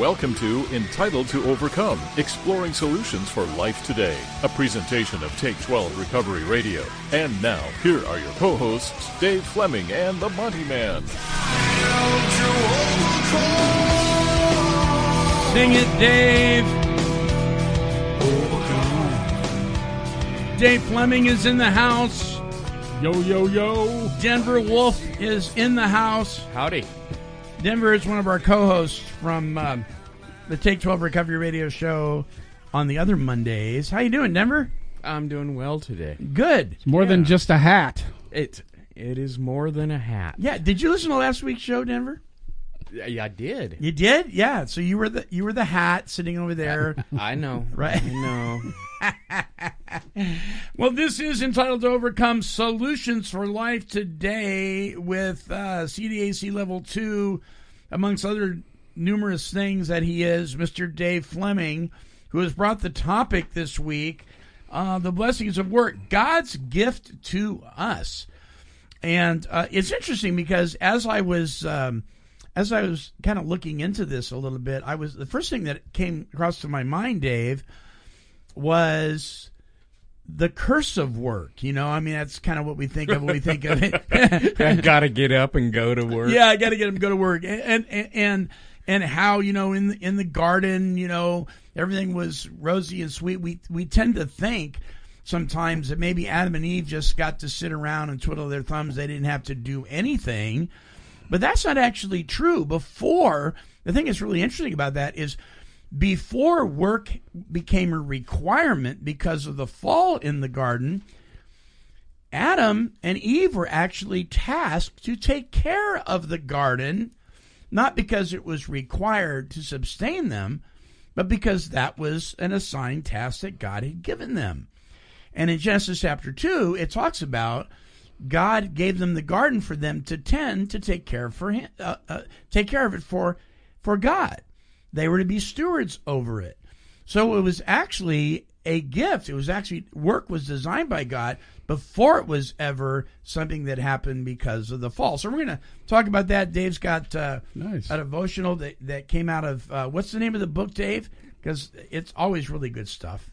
Welcome to Entitled to Overcome Exploring Solutions for Life Today, a presentation of Take 12 Recovery Radio. And now, here are your co hosts, Dave Fleming and the Monty Man. Sing it, Dave. Dave Fleming is in the house. Yo, yo, yo. Denver Wolf is in the house. Howdy. Denver is one of our co-hosts from um, the Take 12 Recovery Radio Show on the other Mondays. How you doing, Denver? I'm doing well today. Good. More than just a hat. It it is more than a hat. Yeah. Did you listen to last week's show, Denver? Yeah, I did. You did. Yeah. So you were the you were the hat sitting over there. I know. Right. I know. Well, this is entitled to Overcome Solutions for Life today with uh, CADC Level 2, amongst other numerous things that he is, Mr. Dave Fleming, who has brought the topic this week uh, the blessings of work, God's gift to us. And uh, it's interesting because as I was. Um, as I was kind of looking into this a little bit, I was the first thing that came across to my mind, Dave, was the curse of work. You know, I mean, that's kind of what we think of when we think of it. I gotta get up and go to work. yeah, I got to get them to go to work, and and and and how you know in the, in the garden, you know, everything was rosy and sweet. We we tend to think sometimes that maybe Adam and Eve just got to sit around and twiddle their thumbs. They didn't have to do anything, but that's not actually true. Before the thing that's really interesting about that is before work became a requirement because of the fall in the garden, Adam and Eve were actually tasked to take care of the garden, not because it was required to sustain them, but because that was an assigned task that God had given them. And in Genesis chapter 2, it talks about God gave them the garden for them to tend to take care of for him, uh, uh, take care of it for for God. They were to be stewards over it. So it was actually a gift. It was actually work was designed by God before it was ever something that happened because of the fall. So we're going to talk about that. Dave's got uh, Nice. a devotional that, that came out of uh, what's the name of the book, Dave? Because it's always really good stuff.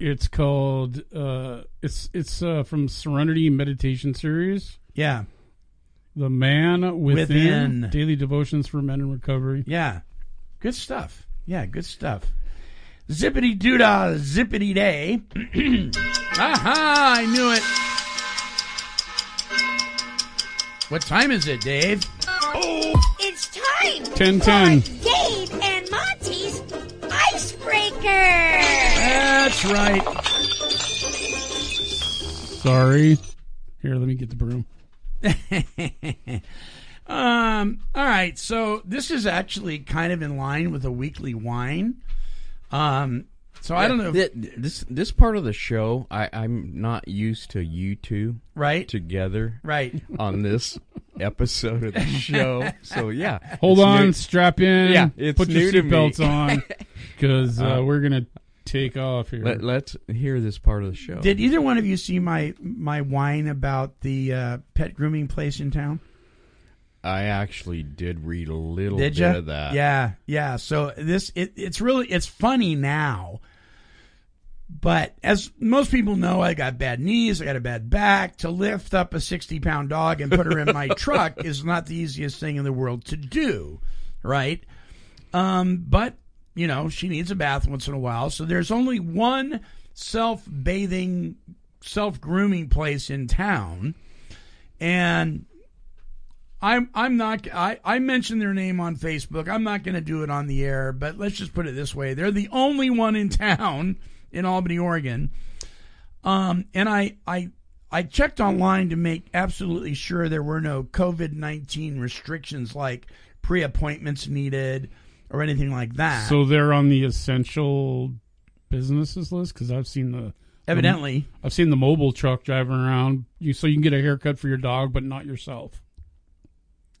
It's called uh it's it's uh from Serenity Meditation Series. Yeah, The Man Within, Within. Daily Devotions for Men in Recovery. yeah, good stuff. Yeah, good stuff. Zippity doodah, zippity day. Aha! I knew it. What time is it, Dave? Oh, it's time 10-10. for Dave and Monty's Icebreaker. That's right. Sorry. Here, let me get the broom. Um. All right. So this is actually kind of in line with a weekly whine. Um. So I don't know. If, Th- This this part of the show, I, I'm not used to you two right. together Right. on this episode of the show. So yeah, Hold it's on, new- strap in. Yeah, it's put your new to me. seatbelts on because uh, Uh, we're gonna take off here. Let, let's hear this part of the show. Did either one of you see my my whine about the uh, pet grooming place in town? I actually did read a little Did bit of that. Yeah, yeah. So this it, it's really it's funny now, but as most people know, I got bad knees, I got a bad back. To lift up a sixty pound dog and put her in my truck is not the easiest thing in the world to do, right? Um, but you know she needs a bath once in a while, so there's only one self bathing, self grooming place in town, and I'm I'm not I, I mentioned their name on Facebook. I'm not going to do it on the air, but let's just put it this way: they're the only one in town in Albany, Oregon. Um, and I I I checked online to make absolutely sure there were no COVID nineteen restrictions like pre appointments needed or anything like that. So they're on the essential businesses list because I've seen the evidently, I've seen the mobile truck driving around. You so you can get a haircut for your dog, but not yourself.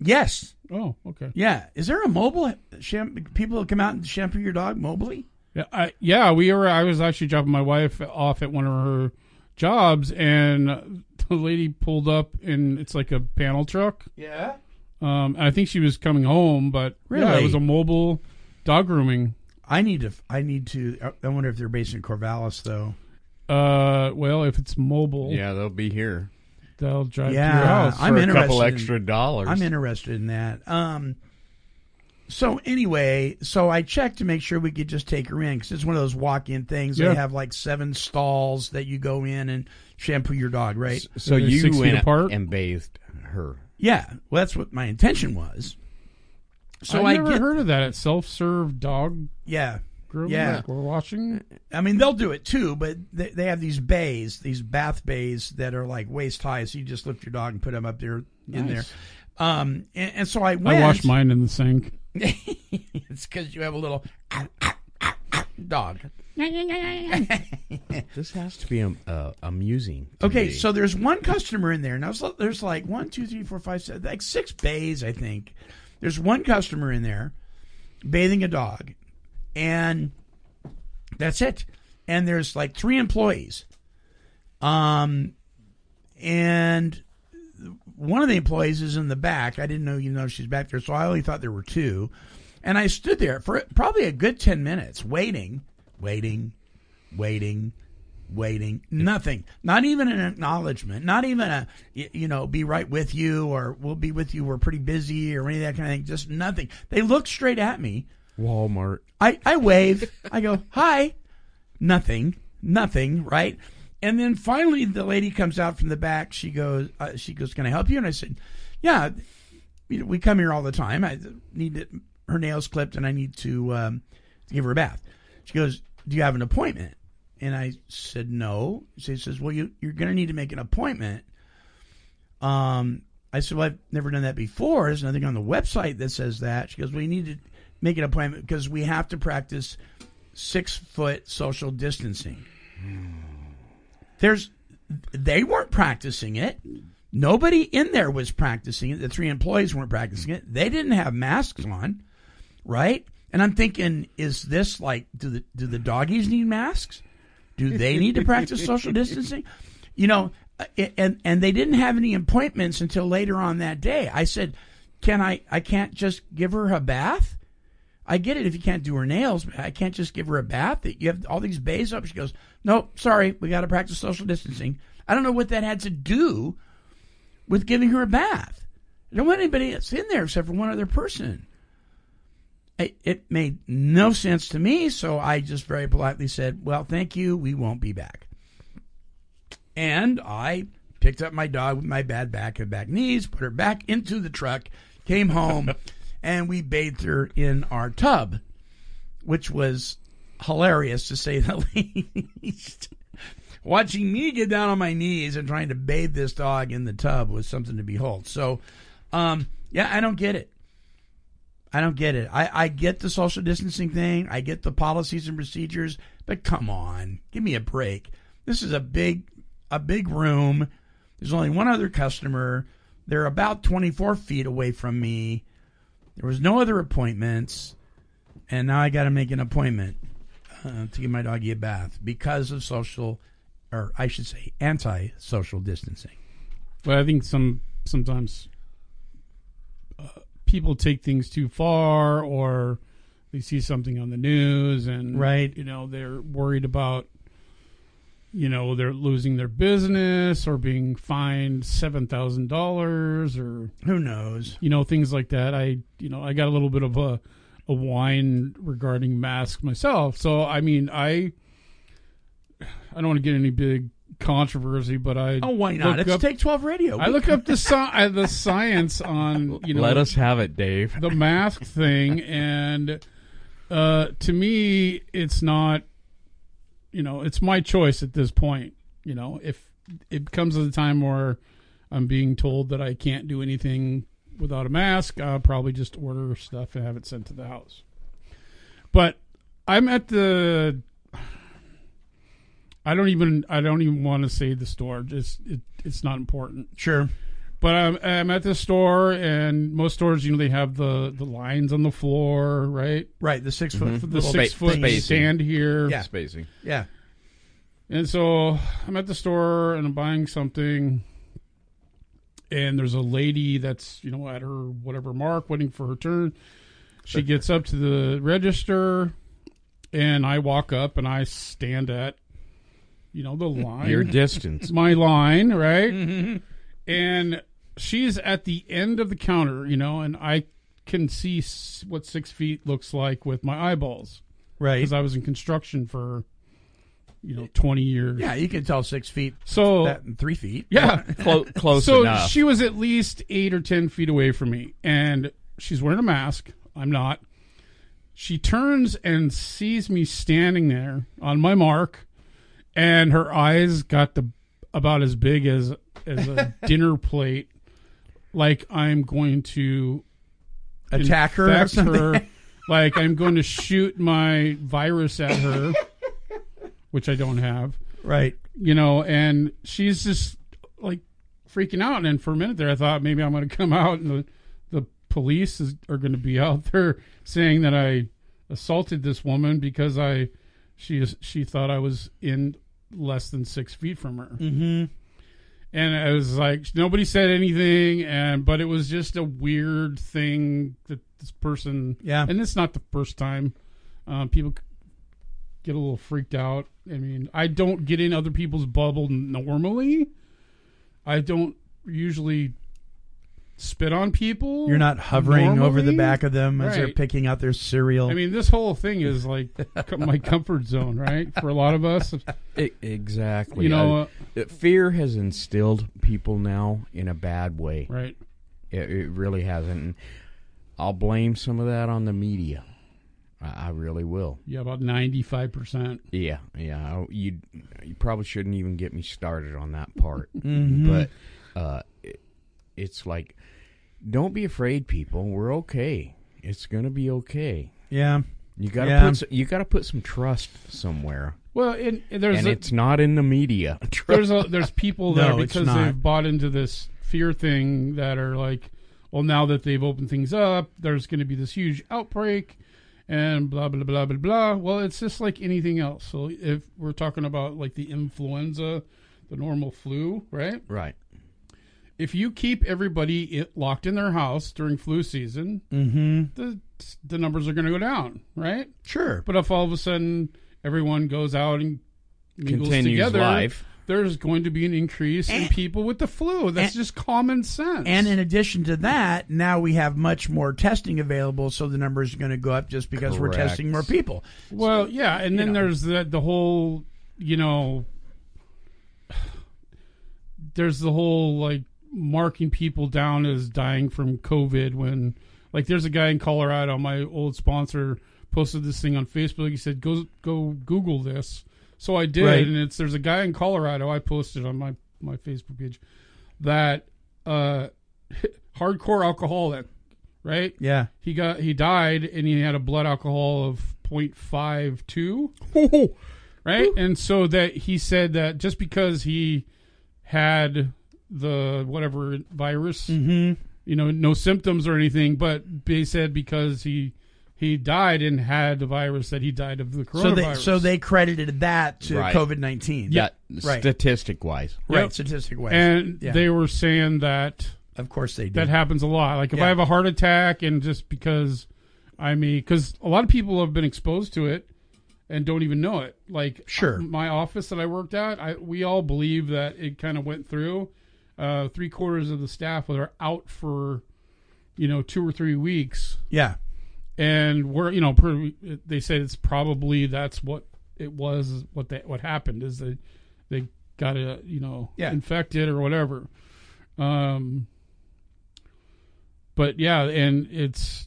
Yes, Oh, okay. yeah. Is there a mobile shampoo? People that come out and shampoo your dog mobily? Yeah, I, yeah. We were. I was actually dropping my wife off at one of her jobs, and the lady pulled up, and it's like a panel truck. Yeah. Um, I think she was coming home, but yeah, it was a mobile dog grooming. I need to. I need to. I wonder if they're based in Corvallis though. Uh, well, if it's mobile, Yeah, they'll be here they'll drive to Yeah, your house. I'm for a interested couple in- dollars. I'm interested in that. Um. So anyway, so I checked to make sure we could just take her in because it's one of those walk-in things. Yeah. They have like seven stalls that you go in and shampoo your dog, right? so They're you six went apart? and bathed her. Yeah. Well, that's what my intention was. So I've I never get, heard of that at self-serve dog yeah. Grooming. Yeah. like we're washing. I mean, they'll do it too, but they, they have these bays, these bath bays that are like waist high. So you just lift your dog and put them up there in there. Um, and, and so I went. I wash mine in the sink. it's because you have a little dog. This has to be um, uh, amusing. to Okay, me. so there's one customer in there, and I was, there's like one, two, three, four, five, six, like six bays, I think. There's one customer in there bathing a dog, and that's it. And there's like three employees, um, and one of the employees is in the back. I didn't know you know she's back there, so I only thought there were two. And I stood there for probably a good ten minutes, waiting, waiting, waiting, waiting. Nothing. Not even an acknowledgement. Not even a, you know be right with you or we'll be with you. We're pretty busy or any of that kind of thing. Just nothing. They looked straight at me. Walmart. I, I wave. I go, hi. Nothing. Nothing. Right. And then finally, the lady comes out from the back. She goes, uh, she goes, can I help you? And I said, yeah. We come here all the time. I need to, her nails clipped, and I need to, um, give her a bath. She goes, do you have an appointment? And I said, no. She says, well, you, you're going to need to make an appointment. Um, I said, well, I've never done that before. There's nothing on the website that says that. She goes, well, you need to make an appointment because we have to practice six foot social distancing. There's, they weren't practicing it. Nobody in there was practicing it. The three employees weren't practicing it. They didn't have masks on, right? And I'm thinking, is this like, do the do the doggies need masks? Do they need to practice social distancing? You know, and and they didn't have any appointments until later on that day. I said, "Can I? I can't just give her a bath. I get it if you can't do her nails, but I can't just give her a bath. You have all these bays up." She goes, "No, sorry, we got to practice social distancing." I don't know what that had to do with giving her a bath. I don't want anybody else in there except for one other person. It, it made no sense to me, so I just very politely said, Well, thank you, we won't be back. And I picked up my dog with my bad back and back knees, put her back into the truck, came home, and we bathed her in our tub, which was hilarious to say the least. Watching me get down on my knees and trying to bathe this dog in the tub was something to behold. So, um, yeah, I don't get it. I don't get it. I, I get the social distancing thing. I get the policies and procedures, but come on, give me a break. This is a big, a big room. There's only one other customer. They're about 24 feet away from me. There was no other appointments, and now I got to make an appointment uh, to give my doggy a bath because of social, or I should say, anti-social distancing. But I think some sometimes uh, people take things too far, or they see something on the news, and Right. you know they're worried about you know they're losing their business or being fined seven thousand dollars or Who knows? you know things like that. I you know I got a little bit of a a whine regarding masks myself. So I mean I I don't want to get any big controversy, but I Oh, why not? look It's up- Take 12 Radio. I look up the sci- the science on you know Let us have it, Dave. the mask thing, and uh, to me, it's not. You know, it's my choice at this point. You know, if it comes at a time where I'm being told that I can't do anything without a mask, I'll probably just order stuff and have it sent to the house. But I'm at the. I don't even. I don't even want to say the store. Just it, it's not important. Sure. But I'm, I'm at the store, and most stores, you know, they have the, the lines on the floor, right? Right. The six foot. Mm-hmm. The little six foot thing. stand here. Yeah. Spacing. Yeah. And so I'm at the store and I'm buying something, and there's a lady that's you know at her whatever mark waiting for her turn. She gets up to the register, and I walk up and I stand at, you know, the line. Your distance. my line, right? Mm-hmm. And she's at the end of the counter, you know, and I can see what six feet looks like with my eyeballs Right. because I was in construction for, you know, twenty years. yeah, you can tell six feet. So that and three feet. yeah, Clo- close so enough. she was at least eight or ten feet away from me, and she's wearing a mask. I'm not. She turns and sees me standing there on my mark, and her eyes got the about as big as as a dinner plate, like I'm going to Attack her or something. her, like I'm going to shoot my virus at her, which I don't have Right. you know, and she's just like freaking out. And for a minute there, I thought maybe I'm going to come out and the, the police is, are going to be out there saying that I assaulted this woman because I she is she thought I was in less than six feet from her. Mm-hmm. And I was like, nobody said anything, and but it was just a weird thing that this person. Yeah. and it's not the first time. Um, people get a little freaked out. I mean, I don't get in other people's bubble normally. I don't usually spit on people. You're not hovering over the back of them as they're picking out their cereal. I mean, this whole thing is like my comfort zone, right? For a lot of us, E- exactly. you know, I- uh, fear has instilled people now in a bad way. right? It, it really hasn't. And I'll blame some of that on the media. I, I really will. Yeah, about ninety-five percent. Yeah, yeah. You you probably shouldn't even get me started on that part. Mhm. But uh, it, it's like, don't be afraid, people. We're okay. It's gonna be okay. yeah. You gotta Yeah. put s- you gotta put some trust somewhere, Well, and, and there's and a, it's not in the media. there's a, there's people there No, because they've bought into this fear thing that are like, well, now that they've opened things up, there's going to be this huge outbreak, and blah blah blah blah blah. Well, it's just like anything else. So if we're talking about like the influenza, the normal flu, right? right. If you keep everybody locked in their house during flu season, Mm-hmm. the the numbers are going to go down, right? Sure. But if all of a sudden everyone goes out and mingles Continues together, life. there's going to be an increase in people with the flu. That's and- just common sense. And in addition to that, now we have much more testing available, so the numbers are going to go up just because we're testing more people. well, yeah, and then know. there's the the whole, you know, there's the whole like marking people down as dying from COVID when, like, there's a guy in Colorado. My old sponsor posted this thing on Facebook. He said, "Go go Google this." So I did, Right. and it's there's a guy in Colorado. I posted on my my Facebook page that uh, hardcore alcoholic, right? Yeah. He got he died and he had a blood alcohol of 0.52. right? And so that he said that just because he had the whatever virus, Mm-hmm. you know, no symptoms or anything, but they said because he he died and had the virus that he died of the So coronavirus. they so they credited that to Right. COVID nineteen. Yeah, Right. statistic wise. Right. Yep. Statistic wise. and Yeah. they were saying that of course they did. that happens a lot. Like if Yeah. I have a heart attack and just because I mean, because a lot of people have been exposed to it and don't even know it. Like Sure. my office that I worked at, I we all believe that it kind of went through. Uh, three quarters of the staff were out for, you know, two or three weeks, yeah. and we're you know per, they said it's probably that's what it was what they what happened is they they got a you know Yeah. infected or whatever um but yeah and it's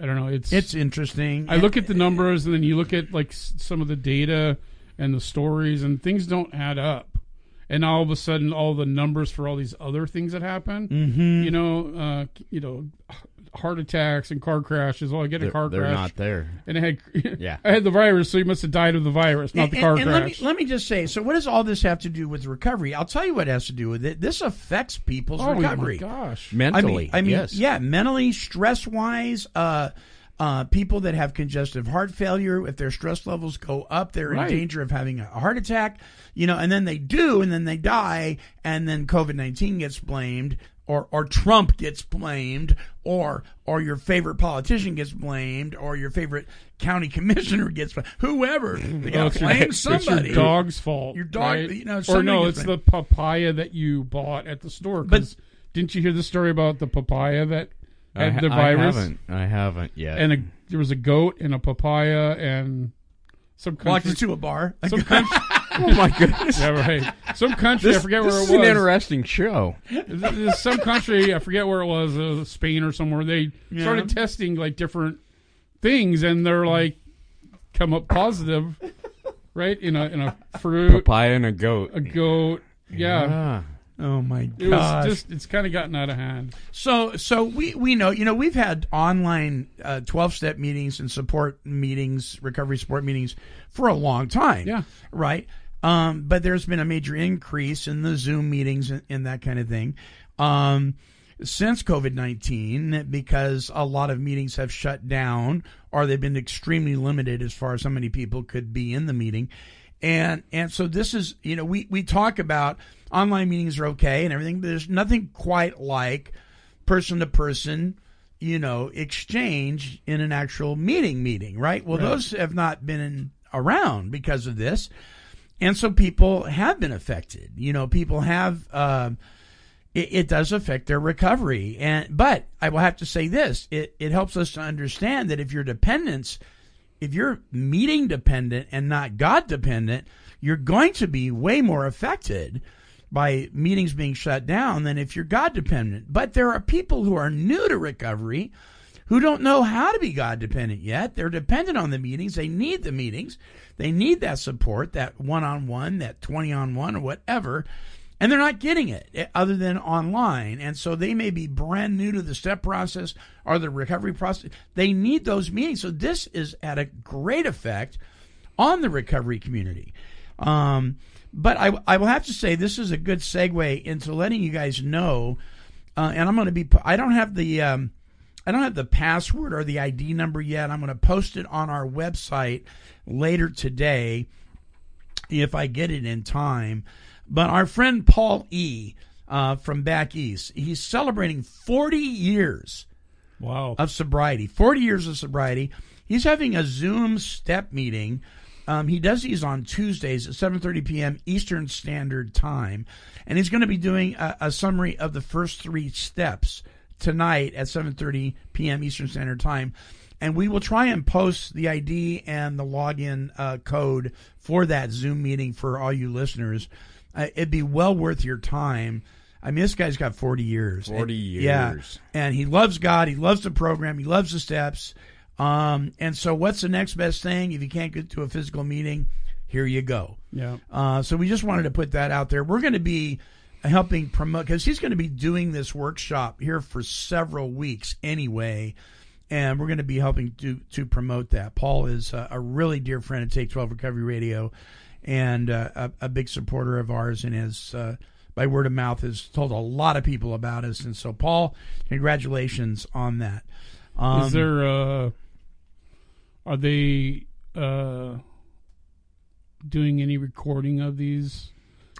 i don't know it's It's interesting. i look at the numbers and then you look at like some of the data and the stories and things don't add up and all of a sudden all the numbers for all these other things that happen. Mm-hmm. You know, uh, you know, heart attacks and car crashes. Oh, I get a They're, car they're crash, not there. and I had Yeah. I had the virus, so you must have died of the virus, not the And- car and, let me let me just say. So, what does all this have to do with recovery? I'll tell you what it has to do with it. This affects people's recovery. oh recovery. my gosh! Mentally, I mean, I mean, yes. yeah, mentally, stress wise, uh, uh, people that have congestive heart failure, if their stress levels go up, they're Right. in danger of having a heart attack. You know, and then they do, and then they die, and then COVID nineteen gets blamed. Or, or Trump gets blamed, or or your favorite politician gets blamed, or your favorite county commissioner gets blamed. Whoever they got to blame it's your dog's fault. Your dog- right? you know, or no, it's blamed. the papaya that you bought at the store. But- didn't you hear the story about the papaya that I, had ha- the I virus? haven't. I haven't yet. And a, there was a goat and a papaya and some Walked country. into a bar. some country oh my goodness. yeah, right. Some country, This, I forget this where is it an was. interesting show. There's- there's some country, I forget where it was, uh, Spain or somewhere. They Yeah. started testing like different things, and they're like come up positive, right? In a in a fruit, Papaya and a goat. a goat. Yeah, Ah. Oh my it gosh! was just it's kind of gotten out of hand. So, so we we know, you know, we've had online twelve step meetings and support meetings, recovery support meetings for a long time. Yeah. right. Um, but there's been a major increase in the Zoom meetings and, and that kind of thing. Um, since COVID 19, because a lot of meetings have shut down or they've been extremely limited as far as how many people could be in the meeting. And, and so this is, you know, we, we talk about online meetings are okay and everything, but there's nothing quite like person to person, you know, exchange in an actual meeting meeting, right? Well, those have not been in, around because of this. And so people have been affected. You know, people have, um, it, it does affect their recovery. And, but I will have to say this, it, it helps us to understand that if your dependence, if you're meeting dependent and not God dependent, you're going to be way more affected by meetings being shut down than if you're God dependent. But there are people who are new to recovery who don't know how to be God dependent yet. They're dependent on the meetings. They need the meetings. They need that support, that one on one, that 20 on one, or whatever. And they're not getting it eh, other than online. And so they may be brand new to the step process or the recovery process. They need those meetings. So this is at a great effect on the recovery community. Um, but I, I will have to say this is a good segue into letting you guys know. Uh, and I'm going to be, I don't have the, um, I don't have the password or the ID number yet. I'm going to post it on our website later today if I get it in time. But our friend Paul E. Uh, from back east, he's celebrating 40 years Wow. of sobriety, 40 years of sobriety. He's having a Zoom step meeting. Um, he does these on Tuesdays at 7:30 p.m. Eastern Standard Time, and he's going to be doing a, a summary of the first three steps tonight at 7:30 p.m. Eastern Standard Time. And we will try and post the ID and the login uh, code for that Zoom meeting for all you listeners. Uh, it'd be well worth your time. I mean, this guy's got 40 years. 40 And- Yeah years. and he loves God. He loves the program. He loves the steps. Um, and so, what's the next best thing? If you can't get to a physical meeting, here you go. yeah. Uh, so we just wanted to put that out there. We're going to be helping promote because he's going to be doing this workshop here for several weeks anyway, and we're going to be helping to to promote that. Paul is a, a really dear friend at Take Twelve Recovery Radio, and uh, a, a big supporter of ours, and has uh, by word of mouth has told a lot of people about us. And so, Paul, congratulations on that. Um, Is there uh are they uh doing any recording of these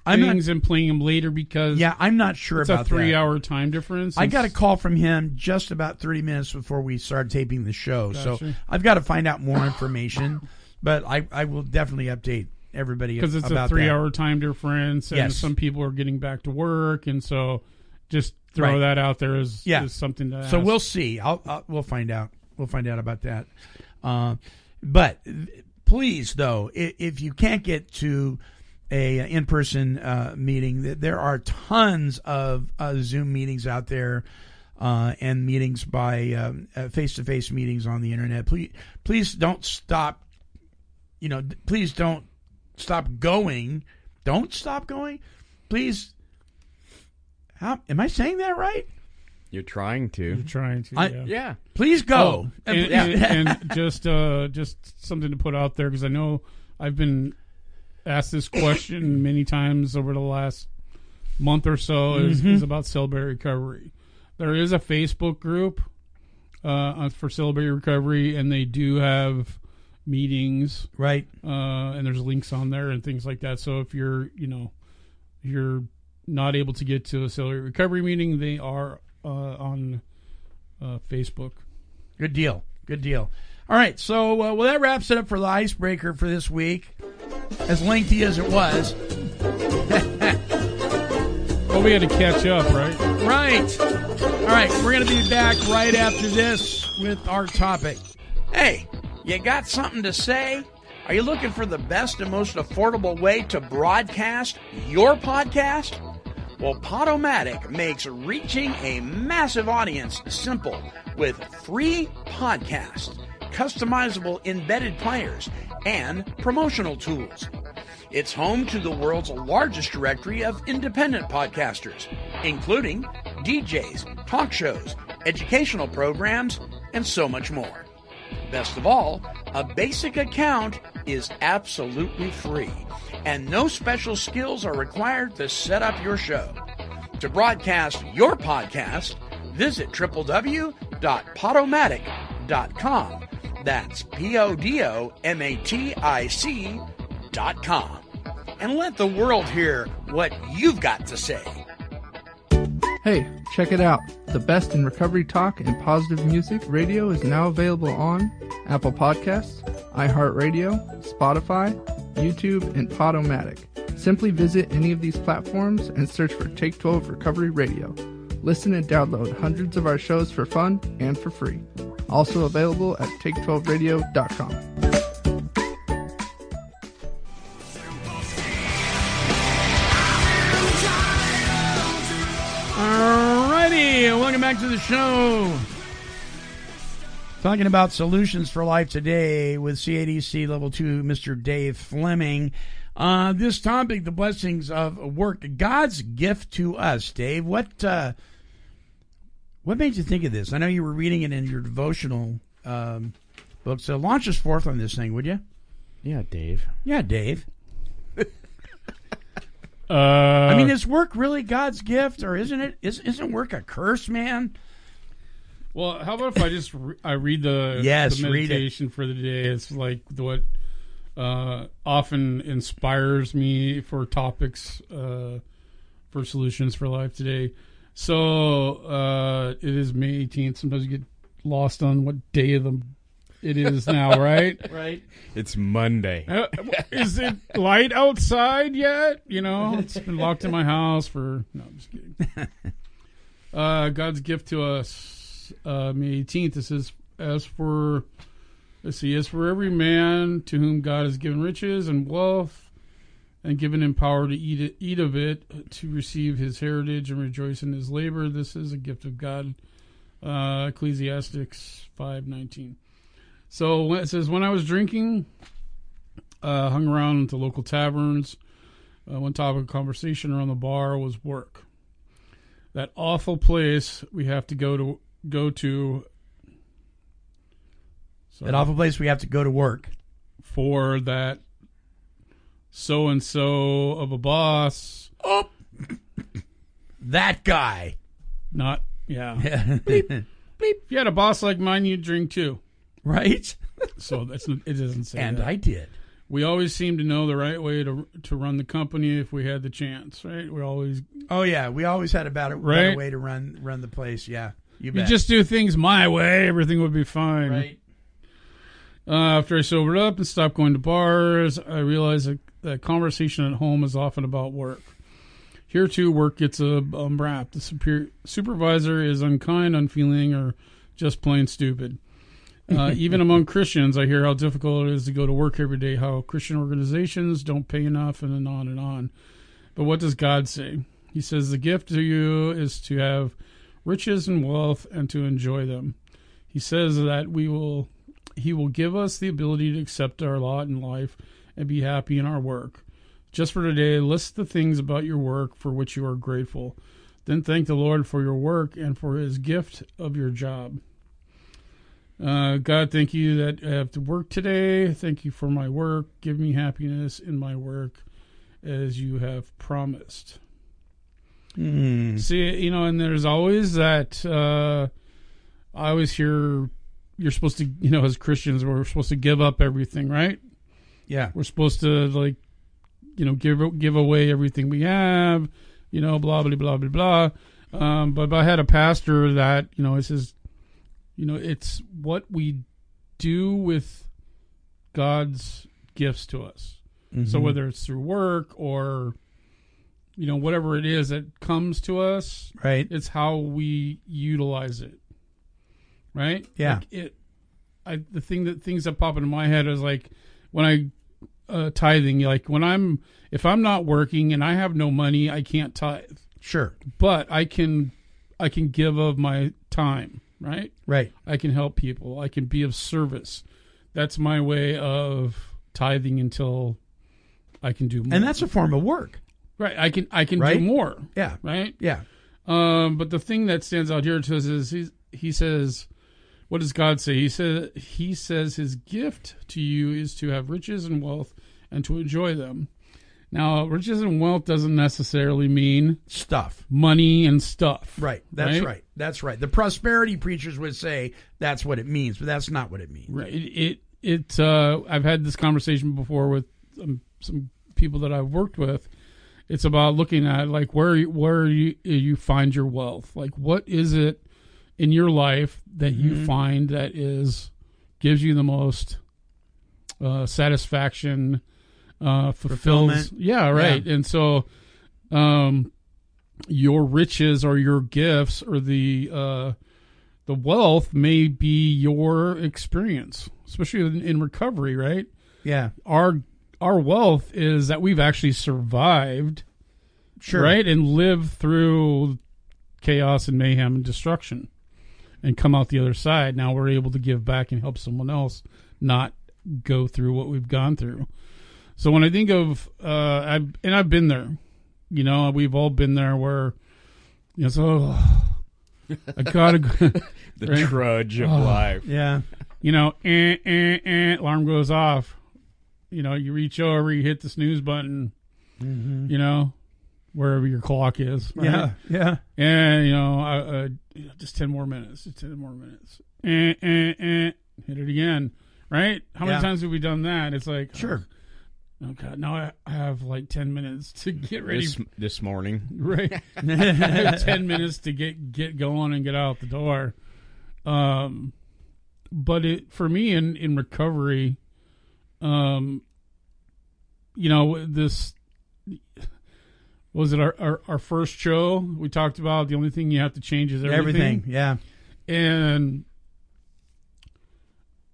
I'm not- things and playing them later because yeah, I'm not sure it's about a that. three hour time difference? I got a call from him just about 30 minutes before we started taping the show. So I've got to find out more information, but I, I will definitely update everybody because it's a three that. hour time difference and Yes. some people are getting back to work and so just throw Right. that out there as, Yeah. as something to So ask. we'll see. I'll, I'll we'll find out. We'll find out about that. Uh, but please, though, if, if you can't get to a in-person uh, meeting, there are tons of uh, Zoom meetings out there. Uh, and meetings by um, uh, face-to-face meetings on the internet. Please, please don't stop. You know, please don't stop going. Don't stop going. please. How am I saying that right? You're trying to. You're trying to. I- yeah. Yeah. Please go. Oh, and, and, and just uh, just something to put out there because I know I've been asked this question many times over the last month or so is, Mm-hmm. is about celebrate recovery. There is a Facebook group uh, for celebrate recovery, and they do have meetings, right. uh, and there's links on there and things like that. So if you're you know you're not able to get to a celebrate recovery meeting, they are uh, on uh, Facebook. Good deal. Good deal. All right. So, uh, well, that wraps it up for the icebreaker for this week. As lengthy as it was. Well, we had to catch up, right? Right. All right. We're going to be back right after this with our topic. Hey, you got something to say? Are you looking for the best and most affordable way to broadcast your podcast? Well, Podomatic makes reaching a massive audience simple with free podcasts, customizable embedded players, and promotional tools. It's home to the world's largest directory of independent podcasters, including DJs, talk shows, educational programs, and so much more. Best of all, a basic account is absolutely free, and no special skills are required to set up your show. To broadcast your podcast, visit www.podomatic.com. That's P O D O M A T I C dot com. And let the world hear what you've got to say. Hey, check it out. The best in recovery talk and positive music radio is now available on Apple Podcasts, iHeartRadio, Spotify, YouTube, and Podomatic. Simply visit any of these platforms and search for Take 12 Recovery Radio. Listen and download hundreds of our shows for fun and for free. Also available at take12radio.com. back to the show. Talking about solutions for life today with CADC Level 2, Mr. Dave Fleming. Uh, this topic, the blessings of work, God's gift to us. Dave, what uh, what made you think of this? I know you were reading it in your devotional um, book, so launch us forth on this thing, would you? Yeah, Dave. Yeah, Dave. Uh, I mean, is work really God's gift, or isn't it? Is, isn't work a curse, man? well, how about if I just re- I read the Yes, the meditation for the day? It's like what uh, often inspires me for topics uh, for solutions for life today. So uh, it is May 18th. Sometimes you get lost on what day of the it is now, right? Right. It's Monday. Uh, is it light outside yet? You know, it's been locked in my house for. No, I'm just kidding. Uh, God's gift to us, uh, May 18th. This is as for, let's see, as for every man to whom God has given riches and wealth, and given him power to eat it, eat of it, to receive his heritage and rejoice in his labor. This is a gift of God. Uh, Ecclesiastics five nineteen. So it says, when I was drinking, uh, hung around at the local taverns. Uh, one topic of conversation around the bar was work. That awful place we have to go to go to. That awful place we have to go to work. for that so and so of a boss. Oh, that guy. Not yeah. Bleep. Bleep. If you had a boss like mine, you'd drink too. Right? So that's it doesn't say. And that. I did. we always seem to know the right way to to run the company if we had the chance, right? We always Oh yeah, we always had a better, better Right. way to run run the place. Yeah, you you just do things my way, everything would be fine. right. Uh, after I sobered up and stopped going to bars, I realized that, that conversation at home is often about work. Here too, work gets a um, rap. The super, supervisor is unkind, unfeeling, or just plain stupid. Uh, even among Christians, I hear how difficult it is to go to work every day, how Christian organizations don't pay enough, and then on and on. But what does God say? He says the gift to you is to have riches and wealth and to enjoy them. He says that we will he will give us the ability to accept our lot in life and be happy in our work, Just for today, list the things about your work for which you are grateful. Then thank the Lord for your work and for his gift of your job. Uh, God, thank you that I have to work today. Thank you for my work. Give me happiness in my work as you have promised. Mm. See, you know, and there's always that. Uh, I always hear you're supposed to, you know, as Christians, we're supposed to give up everything, right? Yeah. We're supposed to like, you know, give give away everything we have, you know, blah blah blah blah blah. Um, but, but I had a pastor that you know, it says, you know, it's what we do with God's gifts to us. So Mhm. whether it's through work or, you know, whatever it is that comes to us, right, it's how we utilize it, right? Yeah. Like it. I the thing that things that pop into my head is like when I uh, tithing, like when I'm if I'm not working and I have no money, I can't tithe. Sure. But I can I can give of my time, right? Right. I can help people. I can be of service. That's my way of tithing until I can do more. And that's a form of work. Right. I can I can Right? do more. Yeah. Right? Yeah. Um, but the thing that stands out here to us is he, he says, what does God say? He says he says his gift to you is to have riches and wealth and to enjoy them. Now, riches and wealth doesn't necessarily mean stuff, money and stuff. Right. That's right. That's right. The prosperity preachers would say that's what it means, but that's not what it means. Right. It it, it uh, I've had this conversation before with um, some people that I've worked with. It's about looking at like where where you you find your wealth. Like what is it in your life that you Mhm. find that is gives you the most uh, satisfaction, uh, fulfills. Fulfillment. Yeah, right. Yeah. And so, um, your riches or your gifts or the uh, the wealth may be your experience, especially in, in recovery. Right? Yeah. Our our wealth is that we've actually survived. Sure. Right, and lived through chaos and mayhem and destruction, and come out the other side. Now we're able to give back and help someone else, not go through what we've gone through. So when I think of, uh, I've and I've been there, you know, we've all been there where, you know, so I gotta go, The trudge of life. Yeah. You know, eh, eh, eh, alarm goes off. You know, you reach over, you hit the snooze button. Mhm. You know, wherever your clock is. right? Yeah, yeah. And you know, uh, uh, just ten more minutes. Just ten more minutes. Eh, eh, eh. Hit it again. Right? How many times have we done that? It's like Sure. Oh, God! Now I I have like ten minutes to get ready. This, this morning. Right. Ten minutes to get get going and get out the door. Um, but it for me in in recovery, um, you know this was it our, our our first show we talked about the only thing you have to change is everything. Everything, yeah. And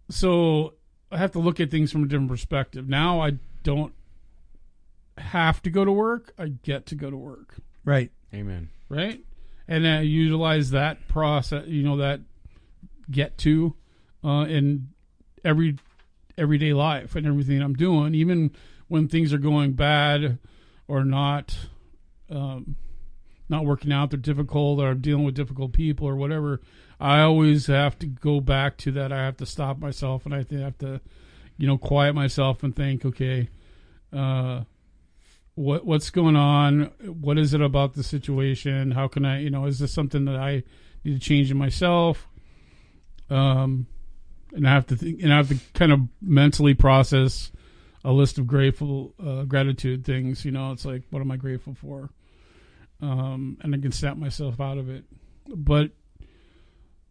so I have to look at things from a different perspective. Now I don't have to go to work. I get to go to work. Right. Amen. Right? And I utilize that process, you know, that get to uh, in every everyday life and everything I'm doing, even when things are going bad or not um, not working out, they're difficult, or I'm dealing with difficult people or whatever. I always have to go back to that. I have to stop myself, and I have to, you know, quiet myself and think, okay, uh, what what's going on? What is it about the situation? How can I, you know, is this something that I need to change in myself? Um, and I have to think, and I have to kind of mentally process a list of grateful, uh, gratitude things. You know, it's like, what am I grateful for? Um, and I can snap myself out of it. But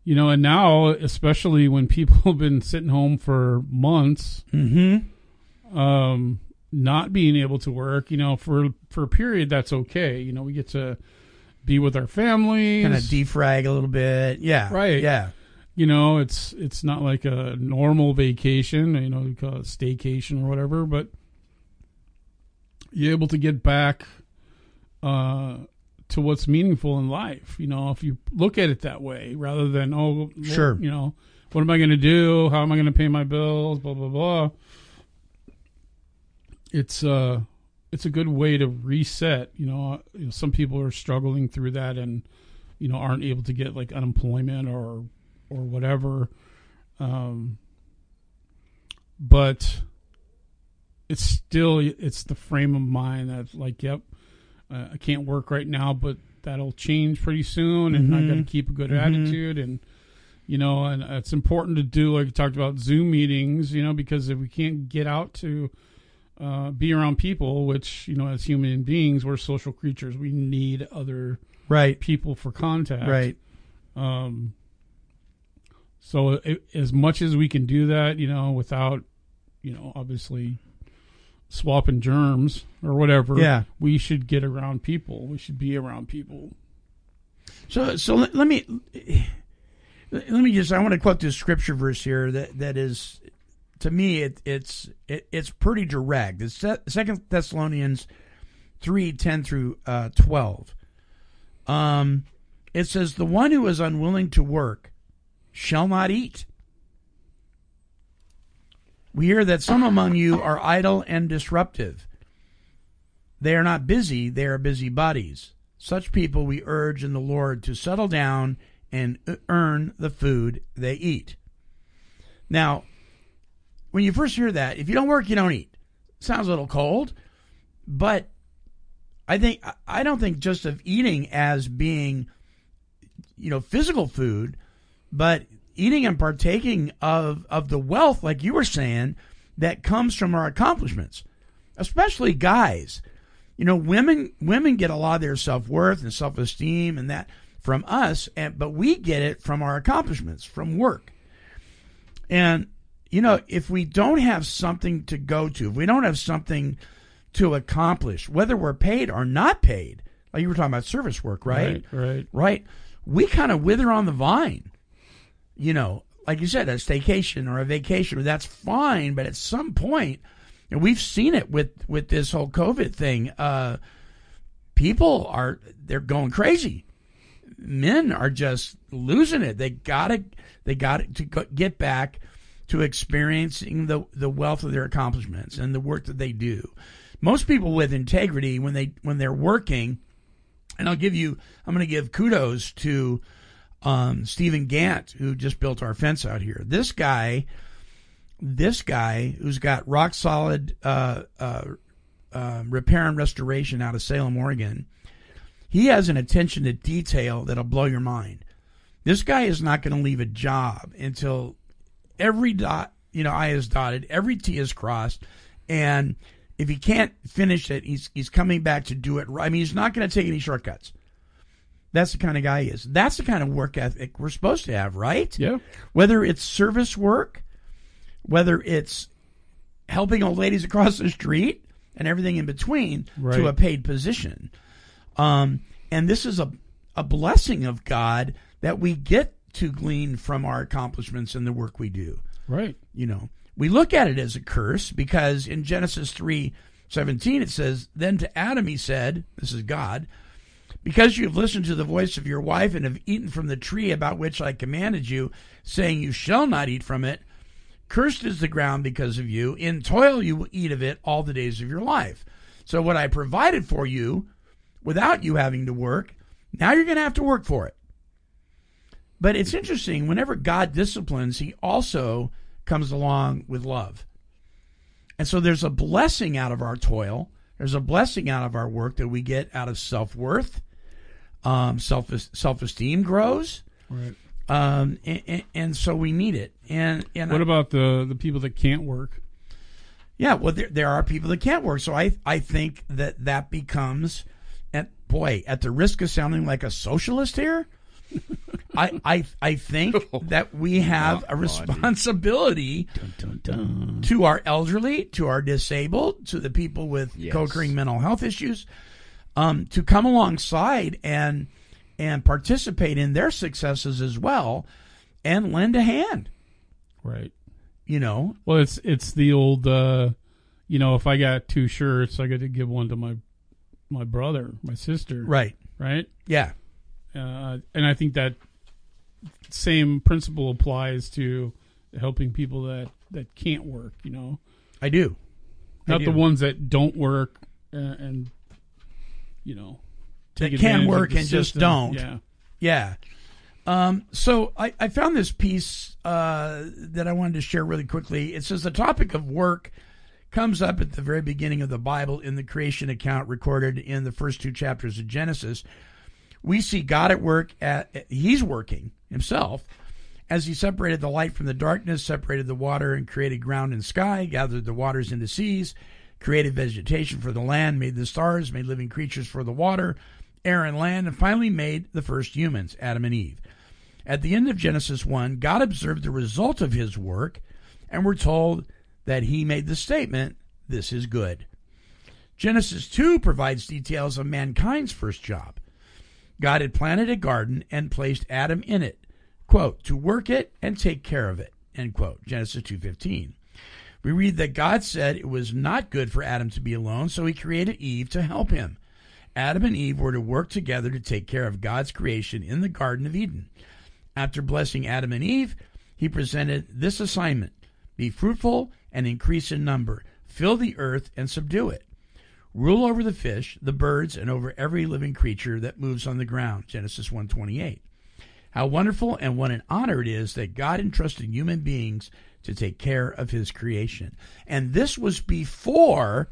you know, and now, especially when people have been sitting home for months, Mm-hmm. um, not being able to work, you know, for for a period, that's okay. You know, we get to be with our families, Kind of defrag a little bit. Yeah. right? Yeah. You know, it's it's not like a normal vacation, you know, we call it staycation or whatever, but you're able to get back uh, to what's meaningful in life. You know, if you look at it that way, rather than oh, Sure. you know, what am I going to do? How am I going to pay my bills? Blah blah blah. It's uh, it's a good way to reset. You know, uh, you know, some people are struggling through that and you know aren't able to get like unemployment or or whatever. Um, but it's still it's the frame of mind that like, yep, uh, I can't work right now, but that'll change pretty soon, and I got to keep a good attitude and you know, and it's important to do like you talked about Zoom meetings, you know, because if we can't get out to uh, be around people, which you know, as human beings, we're social creatures. We need other Right. people for contact. Right. Um. So it, as much as we can do that, you know, without, you know, obviously swapping germs or whatever, Yeah. we should get around people. We should be around people. So, so let, let me let me just. I want to quote this scripture verse here that that is, to me, it, it's it, it's pretty direct. It's Second Thessalonians three ten through uh, twelve. Um, it says, "The one who is unwilling to work shall not eat." We hear that some among you are idle and disruptive. They are not busy, they are busybodies. Such people we urge in the Lord to settle down and earn the food they eat. Now, when you first hear that, if you don't work, you don't eat. Sounds a little cold, but I think I don't think just of eating as being you know physical food, but eating and partaking of of the wealth like you were saying that comes from our accomplishments, especially guys. You know women women get a lot of their self-worth and self-esteem and that from us and but we get it from our accomplishments from work. And you know if we don't have something to go to if we don't have something to accomplish whether we're paid or not paid like you were talking about service work right? Right. Right. right? We kind of wither on the vine you know like you said a staycation or a vacation that's fine but at some point and we've seen it with with this whole covid thing uh people are they're going crazy. Men are just losing it. They gotta they gotta to get back to experiencing the the wealth of their accomplishments and the work that they do. Most people with integrity when they when they're working and I'll give you I'm going to give kudos to um, Stephen Gant who just built our fence out here. This guy, this guy who's got rock solid uh, uh, uh, repair and restoration out of Salem, Oregon. He has an attention to detail that'll blow your mind. This guy is not going to leave a job until every dot, you know, I is dotted, every T is crossed, and if he can't finish it, he's he's coming back to do it right. I mean, he's not going to take any shortcuts. That's the kind of guy he is. That's the kind of work ethic we're supposed to have, right? Yeah. Whether it's service work, whether it's helping old ladies across the street, and everything in between Right. to a paid position. Um, and this is a a blessing of God that we get to glean from our accomplishments and the work we do Right. you know we look at it as a curse because in genesis 3 17 it says then to adam he said this is god because you have listened to the voice of your wife and have eaten from the tree about which i commanded you saying you shall not eat from it cursed is the ground because of you in toil you will eat of it all the days of your life so what i provided for you without you having to work now you're going to have to work for it but it's interesting, whenever God disciplines, he also comes along with love. And so there's a blessing out of our toil. There's a blessing out of our work that we get out of self worth. Um, self self esteem grows, Right. um, and, and, and so we need it. And and What I- about the the people that can't work? yeah, well, there, there are people that can't work. So I I think that that becomes, and boy, at the risk of sounding like a socialist here, I I I think that we have a responsibility to our elderly, to our disabled, to the people with Yes. co-occurring mental health issues, um, to come alongside and and participate in their successes as well, and lend a hand. Right. You know, Well, it's it's the old, uh, you know, if I got two shirts, I got to give one to my my brother, my sister, right? right? Yeah. Uh, and I think that same principle applies to helping people that that can't work. You know, I do. I not do. the ones that don't work and, and you know, That can work and just don't. Yeah. Yeah. Um, so I, I found this piece uh, that I wanted to share really quickly. It says the topic of work comes up at the very beginning of the Bible in the creation account recorded in the first two chapters of Genesis. We see God at work at He's working Himself as He separated the light from the darkness, separated the water, and created ground and sky, gathered the waters into seas, created vegetation for the land, made the stars, made living creatures for the water, air and land, and finally made the first humans, Adam and Eve. At the end of Genesis 1, God observed the result of his work, and we're told that he made the statement, This is good. Genesis 2 provides details of mankind's first job. God had planted a garden and placed Adam in it, quote, to work it and take care of it, end quote. Genesis 2.15. We read that God said it was not good for Adam to be alone, so he created Eve to help him. Adam and Eve were to work together to take care of God's creation in the Garden of Eden. After blessing Adam and Eve, he presented this assignment Be fruitful and increase in number, fill the earth and subdue it. Rule over the fish, the birds, and over every living creature that moves on the ground. Genesis 1:28. How wonderful and what an honor it is that God entrusted human beings to take care of his creation. And this was before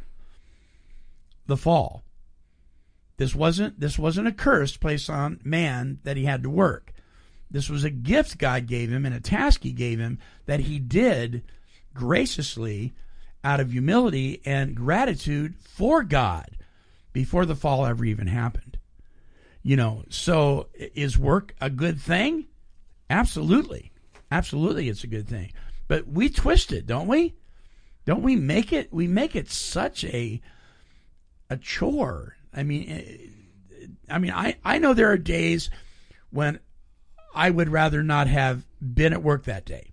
the fall. This wasn't this wasn't a curse placed on man that he had to work. This was a gift God gave him and a task he gave him that he did graciously out of humility and gratitude for God before the fall ever even happened. You know, so is work a good thing? Absolutely. Absolutely it's a good thing. But we twist it, don't we? Don't we make it we make it such a a chore. I mean eh, I mean I I know there are days when I would rather not have been at work that day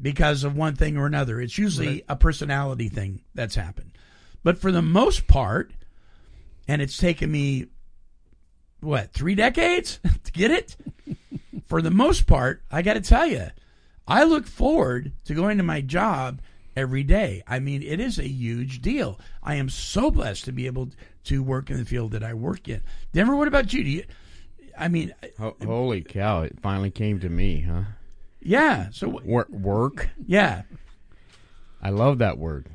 because of one thing or another. It's usually Right. a personality thing that's happened. But for the mm-hmm. most part, and it's taken me, what, three decades to get it? for the most part, I got to tell you, I look forward to going to my job every day. I mean, it is a huge deal. I am so blessed to be able to work in the field that I work in. Denver, what about you? Do you I mean, Ho- holy cow! It finally came to me, huh? Yeah. So Work, work. yeah, I love that word.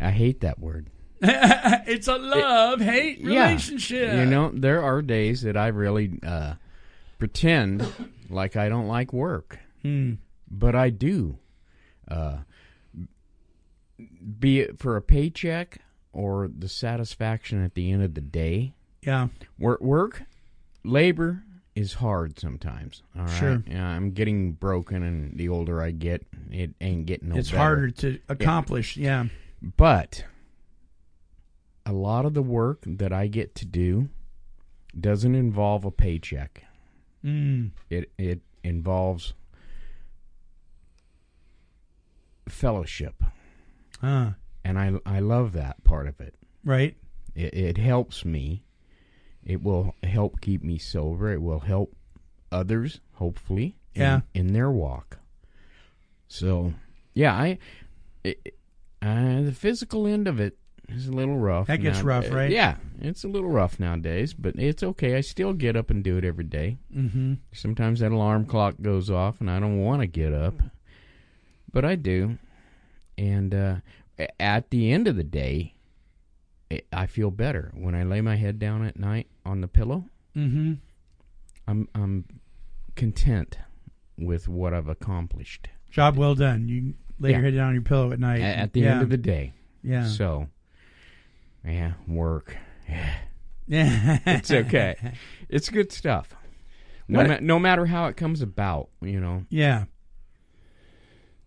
I hate that word. it's a love hate Yeah. relationship. You know, there are days that I really uh, pretend like I don't like work, Hmm. but I do. Uh, be it for a paycheck or the satisfaction at the end of the day. Yeah. Work, work, labor is hard sometimes. All right, Sure. Yeah, I'm getting broken, and the older I get, it ain't getting no it's better. harder to accomplish. Yeah. But a lot of the work that I get to do doesn't involve a paycheck. Mm. It it involves fellowship, Huh. and I I love that part of it. Right. It, it helps me. It will help keep me sober. It will help others, hopefully, in- Yeah. in, their walk. So, yeah, I it, uh, the physical end of it is a little rough. That gets now- rough, uh, right? Yeah, it's a little rough nowadays, but it's okay. I still get up and do it every day. Mm-hmm. Sometimes that alarm clock goes off, and I don't want to get up, but I do. And uh, at the end of the day, it, I feel better when I lay my head down at night on the pillow. Mm-hmm. I'm I'm content with what I've accomplished Job well done. You lay your head down on your pillow at night. A- at the yeah. end of the day. yeah. So, yeah, work. yeah. It's okay. it's good stuff. No, ma- no matter how it comes about, you know. Yeah.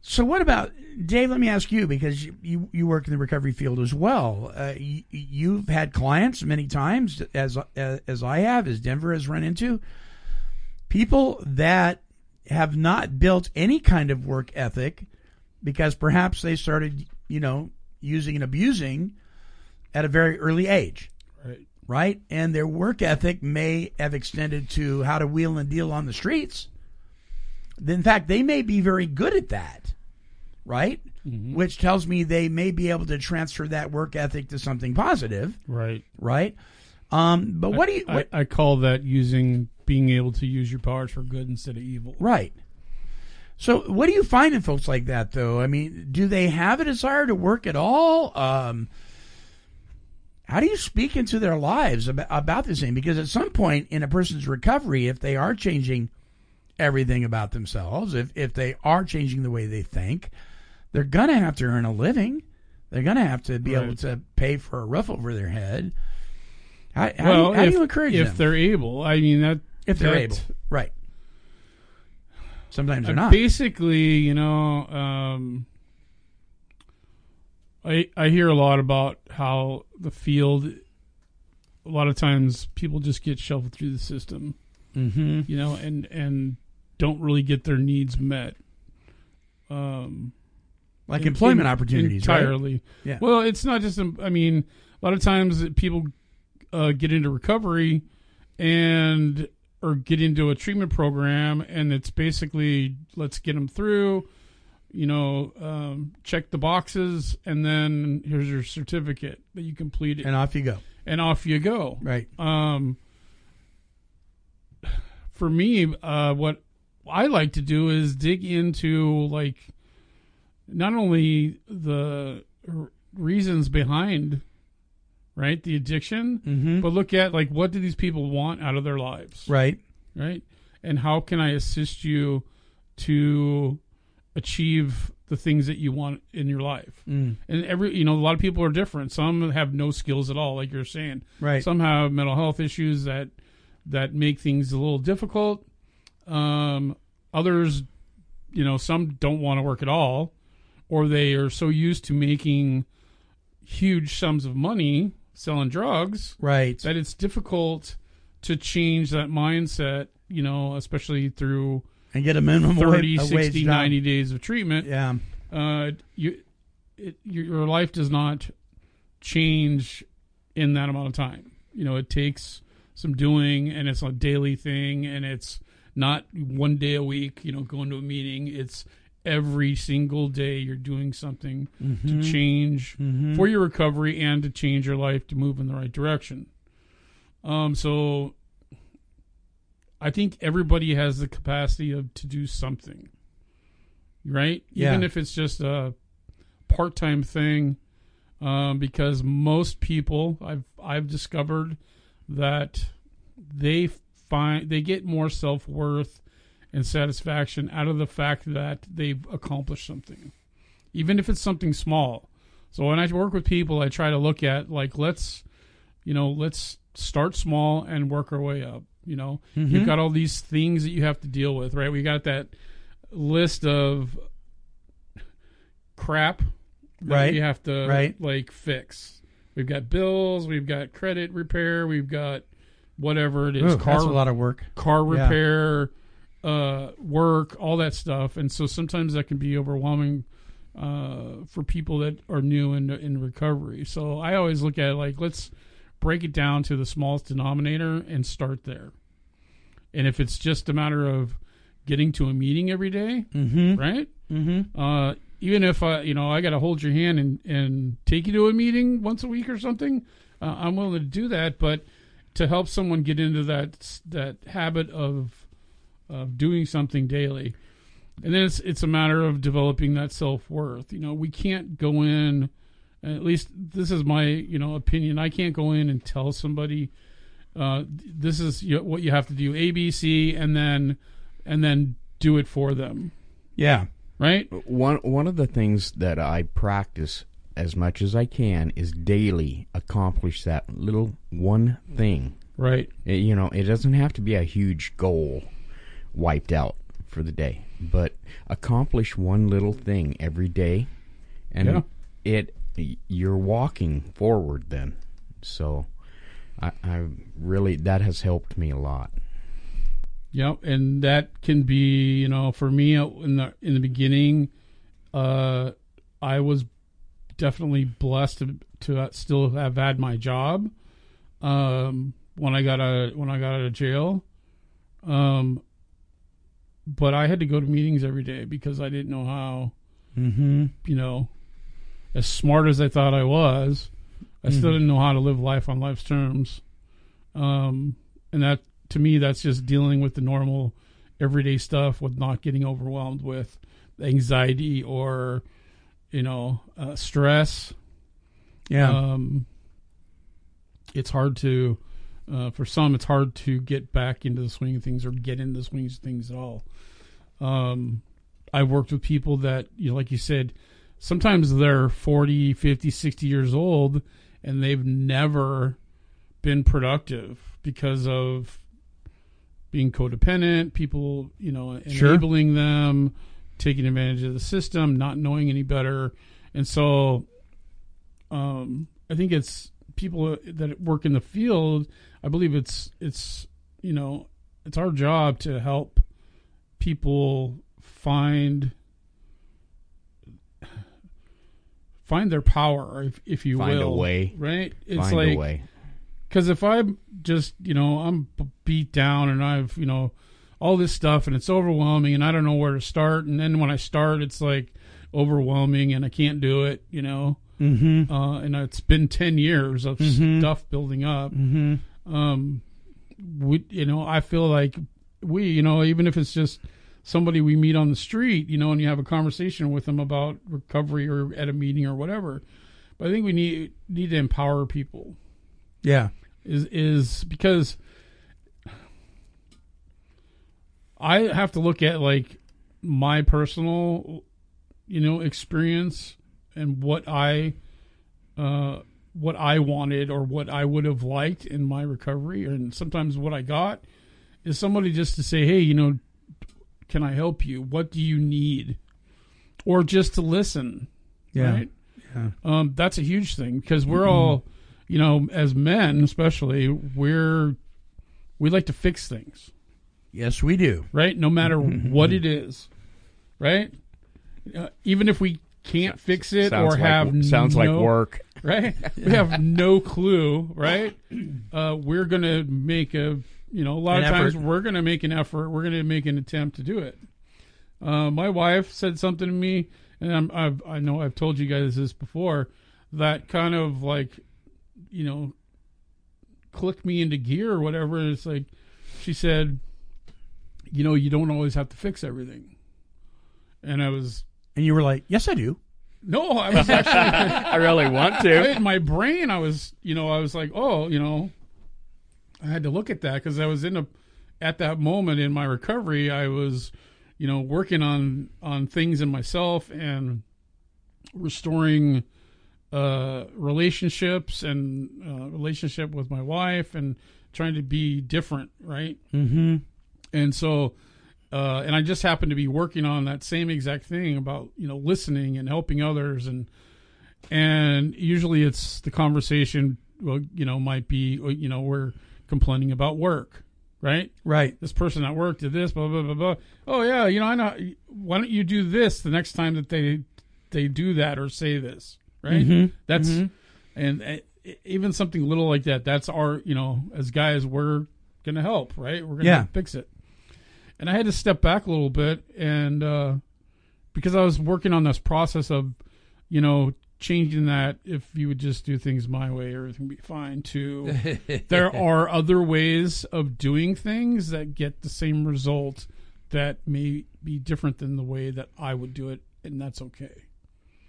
So what about Dave? Let me ask you because you you, you work in the recovery field as well. Uh, you, you've had clients many times, as uh, as I have, as Denver has run into people that have not built any kind of work ethic because perhaps they started, you know, using and abusing at a very early age Right. right? And their work ethic may have extended to how to wheel and deal on the streets. In fact, they may be very good at that, right? which tells me they may be able to transfer that work ethic to something positive, Right. right? Um, but what do you? I, I call that using being able to use your powers for good instead of evil. right. So, what do you find in folks like that, though? I mean, do they have a desire to work at all? Um, how do you speak into their lives about, about this thing? Because at some point in a person's recovery, if they are changing everything about themselves, if if they are changing the way they think, they're gonna have to earn a living. They're gonna have to be able to pay for a roof over their head. How, how, well, do, you, how if, do you encourage if them they're able? I mean that if they're that- able? Right. Sometimes they're Uh, not. Basically, you know, um, I I hear a lot about how the field. A lot of times, people just get shuffled through the system, mm-hmm. you know, and and don't really get their needs met. Um, Like in- employment in- opportunities, right? entirely. Yeah. Well, it's not just. I mean, a lot of times people uh, get into recovery and or get into a treatment program, and it's basically let's get them through. You know, um, check the boxes, and then here's your certificate that you completed, And off you go. and off you go. Right. Um, for me, uh, what I like to do is dig into like not only the r- reasons behind right the addiction, Mm-hmm. but look at like what do these people want out of their lives, Right. right? And how can I assist you to achieve the things that you want in your life? Mm. And every you know a lot of people are different. Some have no skills at all, like you're saying. Right. Some have mental health issues that that make things a little difficult. Um, others, you know, some don't want to work at all, or they are so used to making huge sums of money selling drugs right. that it's difficult to change that mindset. You know, especially through and get a minimum 30, wa- a 60, wage 90 days of treatment Yeah. uh, you, it, your, your life does not change in that amount of time. You know, it takes some doing, and it's a daily thing, and it's not one day a week. You know, going to a meeting. It's every single day you're doing something Mm-hmm. to change for your recovery and to change your life to move in the right direction. Um, so I think everybody has the capacity of to do something, right? Yeah. Even if it's just a part-time thing, um, because most people I've I've discovered that they find they get more self-worth and satisfaction out of the fact that they've accomplished something, even if it's something small. So when I work with people, I try to look at like let's, you know, let's start small and work our way up. You know, mm-hmm. you've got all these things that you have to deal with, right? We got that list of crap that Right. we have to Right. like fix. We've got bills, we've got credit repair, we've got whatever it is, Ooh, car that's a lot of work. car Yeah. repair, uh, work, all that stuff, and so sometimes that can be overwhelming uh, for people that are new in in recovery. So I always look at it like let's break it down to the smallest denominator and start there. And if it's just a matter of getting to a meeting every day, Mm-hmm. right? Mm-hmm. Uh, even if I, you know, I got to hold your hand and, and take you to a meeting once a week or something, uh, I'm willing to do that. But to help someone get into that that habit of of doing something daily, and then it's it's a matter of developing that self worth. You know, we can't go in. At least this is my you know opinion. I can't go in and tell somebody uh, this is you- what you have to do A B C and then and then do it for them, Yeah. right? One one of the things that I practice as much as I can is daily accomplish that little one thing. Right. It- you know, it doesn't have to be a huge goal wiped out for the day, but accomplish one little thing every day, and Yeah. it you're walking forward then. So, I, I really that has helped me a lot. Yep, and that can be, you know, for me uh, in the in the beginning, uh, I was definitely blessed to, to still have had my job um, when I got a when I got out of jail. Um, but I had to go to meetings every day because I didn't know how Mm-hmm. you know, as smart as I thought I was, I still didn't know how to live life on life's terms. Um, and that to me, that's just dealing with the normal, everyday stuff with not getting overwhelmed with anxiety or, you know, uh, stress. Yeah. Um, it's hard to, uh, for some, it's hard to get back into the swing of things or get into the swing of things at all. Um, I've worked with people that, you know, like you said, sometimes they're 40, 50, 60 years old and they've never been productive because of being codependent, people, you know, Sure. enabling them, taking advantage of the system, not knowing any better. And so um, I think it's people that work in the field. I believe it's it's you know it's our job to help people find find their power, if if you Find a will, way. right? It's Find like because if I'm just, you know, I'm beat down and I've, you know, all this stuff and it's overwhelming and I don't know where to start. And then when I start, it's like overwhelming and I can't do it, you know. Mm-hmm. Uh, and it's been 10 years of Mhm. stuff building up. Mm-hmm. Um, we, you know, I feel like we, you know, even if it's just somebody we meet on the street, you know, and you have a conversation with them about recovery or at a meeting or whatever. But I think we need need to empower people Yeah. is is because I have to look at like my personal you know experience and what I uh what I wanted or what I would have liked in my recovery. And sometimes what I got is somebody just to say hey you know can I help you? What do you need? Or just to listen Yeah. right? Yeah. um, that's a huge thing because we're all, you know, as men especially, we're we like to fix things, Yes, we do. right? No matter what it is, right? Uh, even if we can't fix it Sounds or like, have sounds like work. right? We have no clue, right? Uh, we're gonna make a, you know, a lot An of times effort. we're gonna make an effort. We're gonna make an attempt to do it. Uh, my wife said something to me, and I'm, I've, I know I've told you guys this before, that kind of like, you know, clicked me into gear or whatever. It's like, she said, you know, you don't always have to fix everything. And I was, And you were like, "Yes, I do." no, I was actually, I really want to. in my brain, I was, you know, I was like, oh, you know, I had to look at that because I was in a, at that moment in my recovery, I was, you know, working on on things in myself and restoring uh relationships and uh, relationship with my wife and trying to be different, right? Mm-hmm. And so uh, and I just happened to be working on that same exact thing about you know listening and helping others and and usually it's the conversation well you know might be you know we're complaining about work right Right. this person at work did this blah blah blah blah oh yeah you know I know why don't you do this the next time that they they do that or say this right Mhm. that's Mhm. and uh, even something little like that that's our you know as guys we're gonna help right we're gonna Yeah. fix it and i had to step back a little bit and uh because i was working on this process of you know changing that if you would just do things my way everything would be fine to there are other ways of doing things that get the same result that may be different than the way that i would do it and that's okay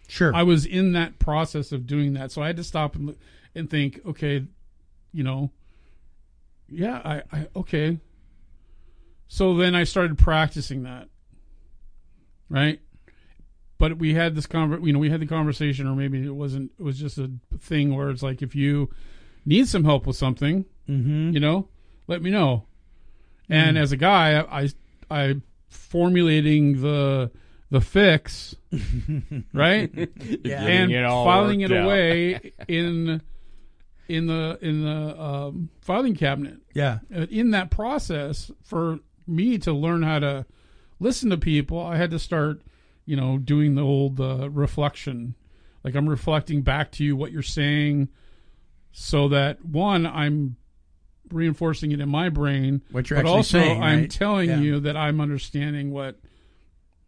Sure. I was in that process of doing that, so I had to stop and and think, okay, you know, yeah, I, I okay. So then I started practicing that, right? But we had this conver- you know, we had the conversation, or maybe it wasn't. It was just a thing where it's like, if you need some help with something, mm-hmm. you know, let me know. And as a guy, I, I, I formulating the the fix, right? Yeah. and it filing it out. away in in the in the um, filing cabinet. Yeah. Uh, In that process, for me to learn how to listen to people, I had to start, you know, doing the old uh, reflection. Like I'm reflecting back to you what you're saying, so that one, I'm reinforcing it in my brain, What you're but actually also saying, I'm right? telling Yeah. you that I'm understanding what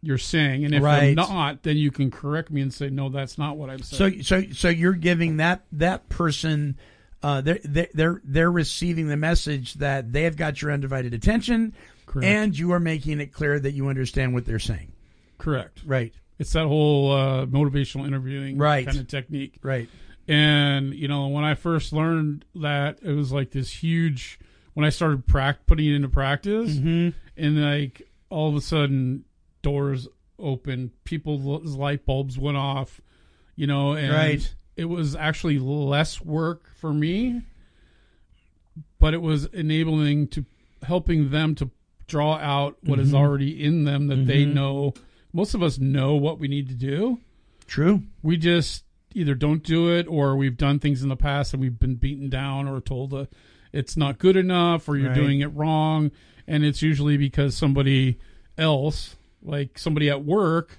you're saying, and if Right. I'm not, then you can correct me and say, no, that's not what I'm saying. So so so you're giving that that person uh, they're, they're they're they're receiving the message that they have got your undivided attention, Correct. and you are making it clear that you understand what they're saying. correct. Right. It's that whole uh, motivational interviewing Right. kind of technique. Right. And you know, when I first learned that, it was like this huge. When I started prac- putting it into practice, Mm-hmm. and like all of a sudden, doors opened, people's light bulbs went off, you know, and Right. it was actually less work for me, but it was enabling to helping them to draw out what is already in them that they know. Most of us know what we need to do True. we just either don't do it or we've done things in the past and we've been beaten down or told uh, it's not good enough or you're Right. doing it wrong and it's usually because somebody else like somebody at work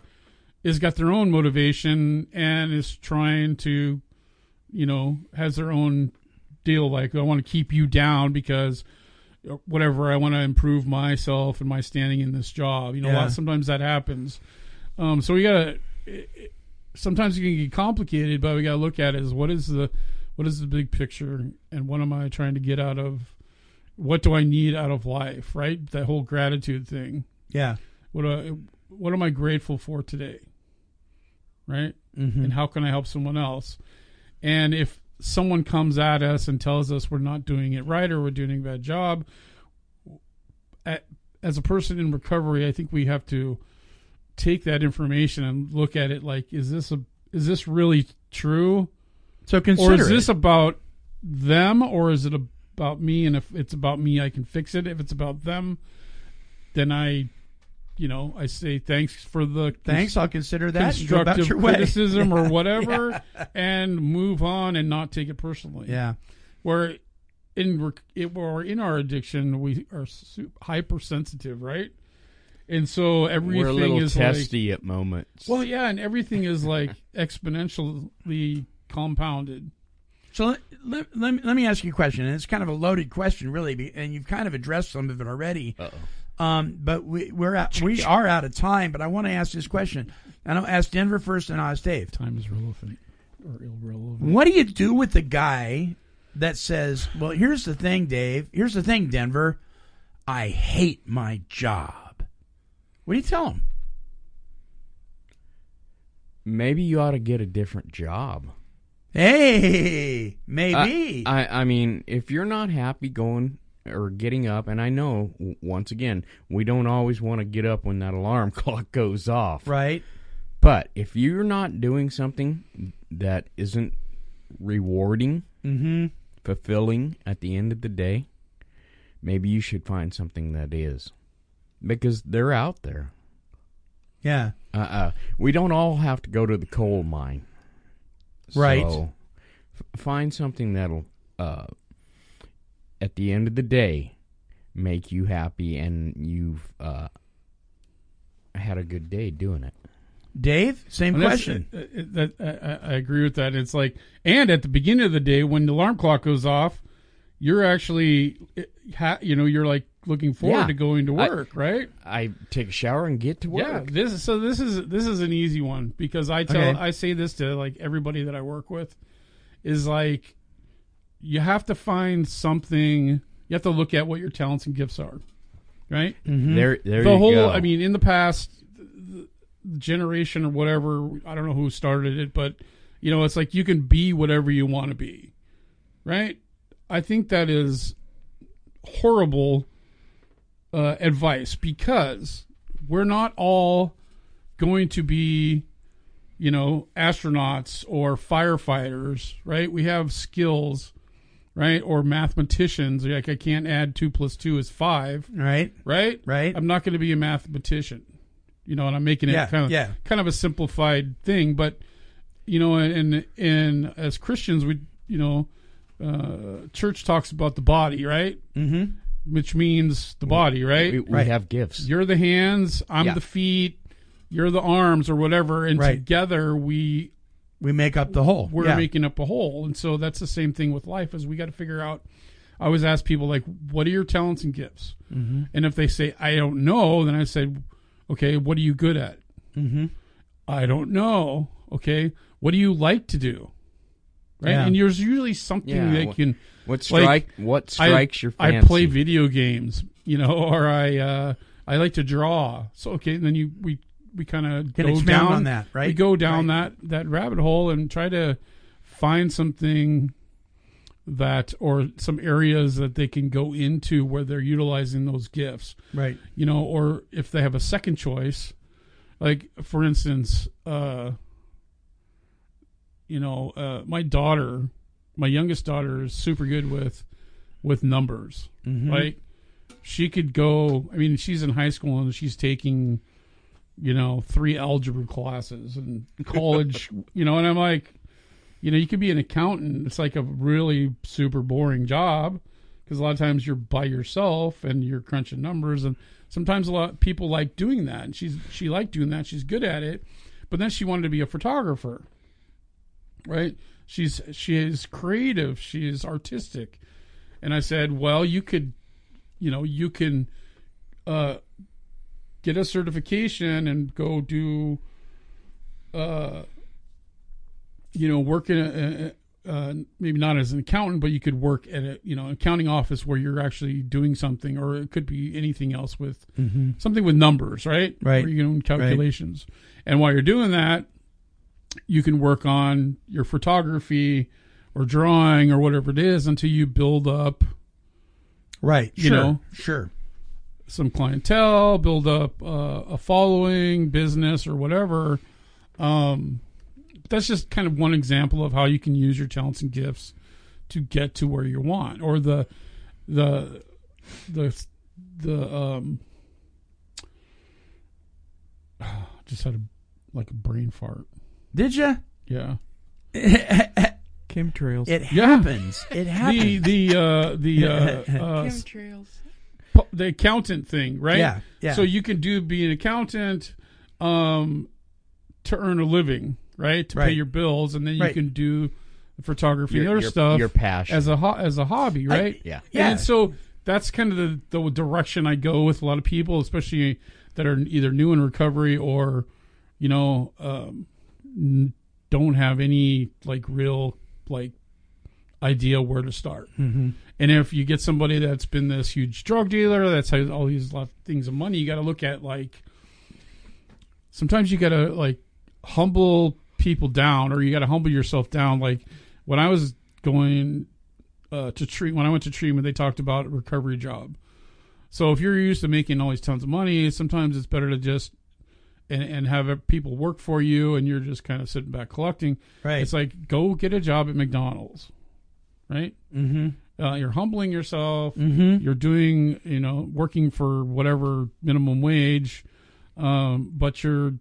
has got their own motivation and is trying to you know has their own deal like I want to keep you down because whatever I want to improve myself and my standing in this job you know a Yeah. lot, sometimes that happens um so we got to sometimes it can get complicated, but we got to look at it as what is the what is the big picture and what am I trying to get out of what do I need out of life, right? That whole gratitude thing. Yeah. What uh, what am I grateful for today? Right? Mm-hmm. And how can I help someone else? And if someone comes at us and tells us we're not doing it right or we're doing a bad job, as a person in recovery, I think we have to take that information and look at it like, is this a is this really true, So consider or is this about them, or is it about me? And if it's about me, I can fix it. If it's about them, then I, you know, I say thanks for the Thanks. I'll consider that. and constructive your way. criticism or whatever, and move on and not take it personally. Yeah. Where in rec- it, or in our addiction, we are su- hypersensitive, right? And so everything We're a little is like at moments. well, yeah, and everything is like exponentially compounded. So let, let, let, me, let me ask you a question, and it's kind of a loaded question, really, and you've kind of addressed some of it already. Uh-oh. Um, but we, we're at, we are out of time. But I want to ask this question, and I'll ask Denver first, and I'll ask Dave. Time is relevant or irrelevant. What do you do with the guy that says, "Well, here's the thing, Dave. Here's the thing, Denver. I hate my job." What do you tell him? Maybe you ought to get a different job. Hey, maybe. I, I, I mean, if you're not happy going or getting up, and I know, once again, we don't always want to get up when that alarm clock goes off. right. But if you're not doing something that isn't rewarding, Mm-hmm. fulfilling at the end of the day, maybe you should find something that is. Because they're out there. Yeah. Uh, uh we don't all have to go to the coal mine. Right. So, f- find something that'll, uh, at the end of the day, make you happy and you've uh, had a good day doing it. Dave, same And that's- question. uh, uh, that I, I agree with that. It's like, and at the beginning of the day, when the alarm clock goes off, you're actually, uh, you know, you're like looking forward Yeah. to going to I- work, right? I take a shower and get to work. Yeah, this is so. This is this is an easy one because I tell Okay. I say this to like everybody that I work with is like you have to find something. You have to look at what your talents and gifts are, right? There, there the you whole. go. I mean, in the past the generation or whatever, I don't know who started it, but you know, it's like you can be whatever you want to be, right? I think that is horrible uh, advice because we're not all going to be, you know, astronauts or firefighters, right? We have skills, right? Or mathematicians. Like I can't add two plus two is five, right. right? Right. I'm not going to be a mathematician, you know, and I'm making it Yeah, kind of yeah. kind of a simplified thing, but you know, and and as Christians, we you know, uh, church talks about the body, right? Mm-hmm. Which means the body, right? we, we Right. have gifts. You're the hands, I'm Yeah. the feet, you're the arms, or whatever, and Right. together we We make up the whole. we're yeah. making up a whole. And so that's the same thing with life is we got to figure out. I always ask people like, what are your talents and gifts? Mm-hmm. And if they say I don't know, then I say, Okay, what are you good at? Mm-hmm. I don't know. Okay, what do you like to do? Right, Yeah. and there's usually something Yeah, that wh- can. What Like, strike? what I- strikes your I play video games, you know, or I uh, I like to draw. So okay, and then you we we kind of go down on that, right? We go down Right. that that rabbit hole and try to find something that or some areas that they can go into where they're utilizing those gifts Right. you know, or if they have a second choice, like for instance, uh, you know, uh, my daughter, my youngest daughter is super good with with numbers. Mhm. Like she could go. I mean, she's in high school and she's taking, you know, three algebra classes and college. you know, and I'm like, you know, you could be an accountant. It's like a really super boring job because a lot of times you're by yourself and you're crunching numbers and sometimes a lot of people like doing that and she's she liked doing that she's good at it but then she wanted to be a photographer right she's she is creative she is artistic and i said well you could you know you can uh get a certification and go do uh you know work in a, a uh, maybe not as an accountant, but you could work at a you know accounting office where you're actually doing something, or it could be anything else with something with numbers, right? Right. Where you're doing calculations, and while you're doing that, you can work on your photography or drawing or whatever it is until you build up Right. You sure. know. Sure. Some clientele, build up uh, a following, business, or whatever. Um, that's just kind of one example of how you can use your talents and gifts to get to where you want, or the the the the um. Just had a like a brain fart. Did you? Yeah. Chemtrails. It Yeah. happens. It happens. the the uh, the uh, uh, Chemtrails. Pu- the accountant thing, right? Yeah, yeah. So you can do be an accountant um, to earn a living, right? To pay your bills, and then you Right. can do the photography and other your- stuff your passion. as a ho- as a hobby, right? Yeah. Yeah. And so that's kind of the, the direction I go with a lot of people, especially that are either new in recovery or, you know, um, don't have any like real like idea where to start. Mm-hmm. And if you get somebody that's been this huge drug dealer, that's has all these lot things of money, you got to look at like. Sometimes you got to like humble people down, or you got to humble yourself down. Like when I was going uh, to treat when I went to treatment, they talked about a recovery job. So if you're used to making all these tons of money, sometimes it's better to just and and have people work for you, and you're just kind of sitting back collecting. Right. It's like go get a job at McDonald's, right? mm-hmm. Uh, you're humbling yourself. Mm-hmm. You're doing, you know, working for whatever minimum wage, um, but you're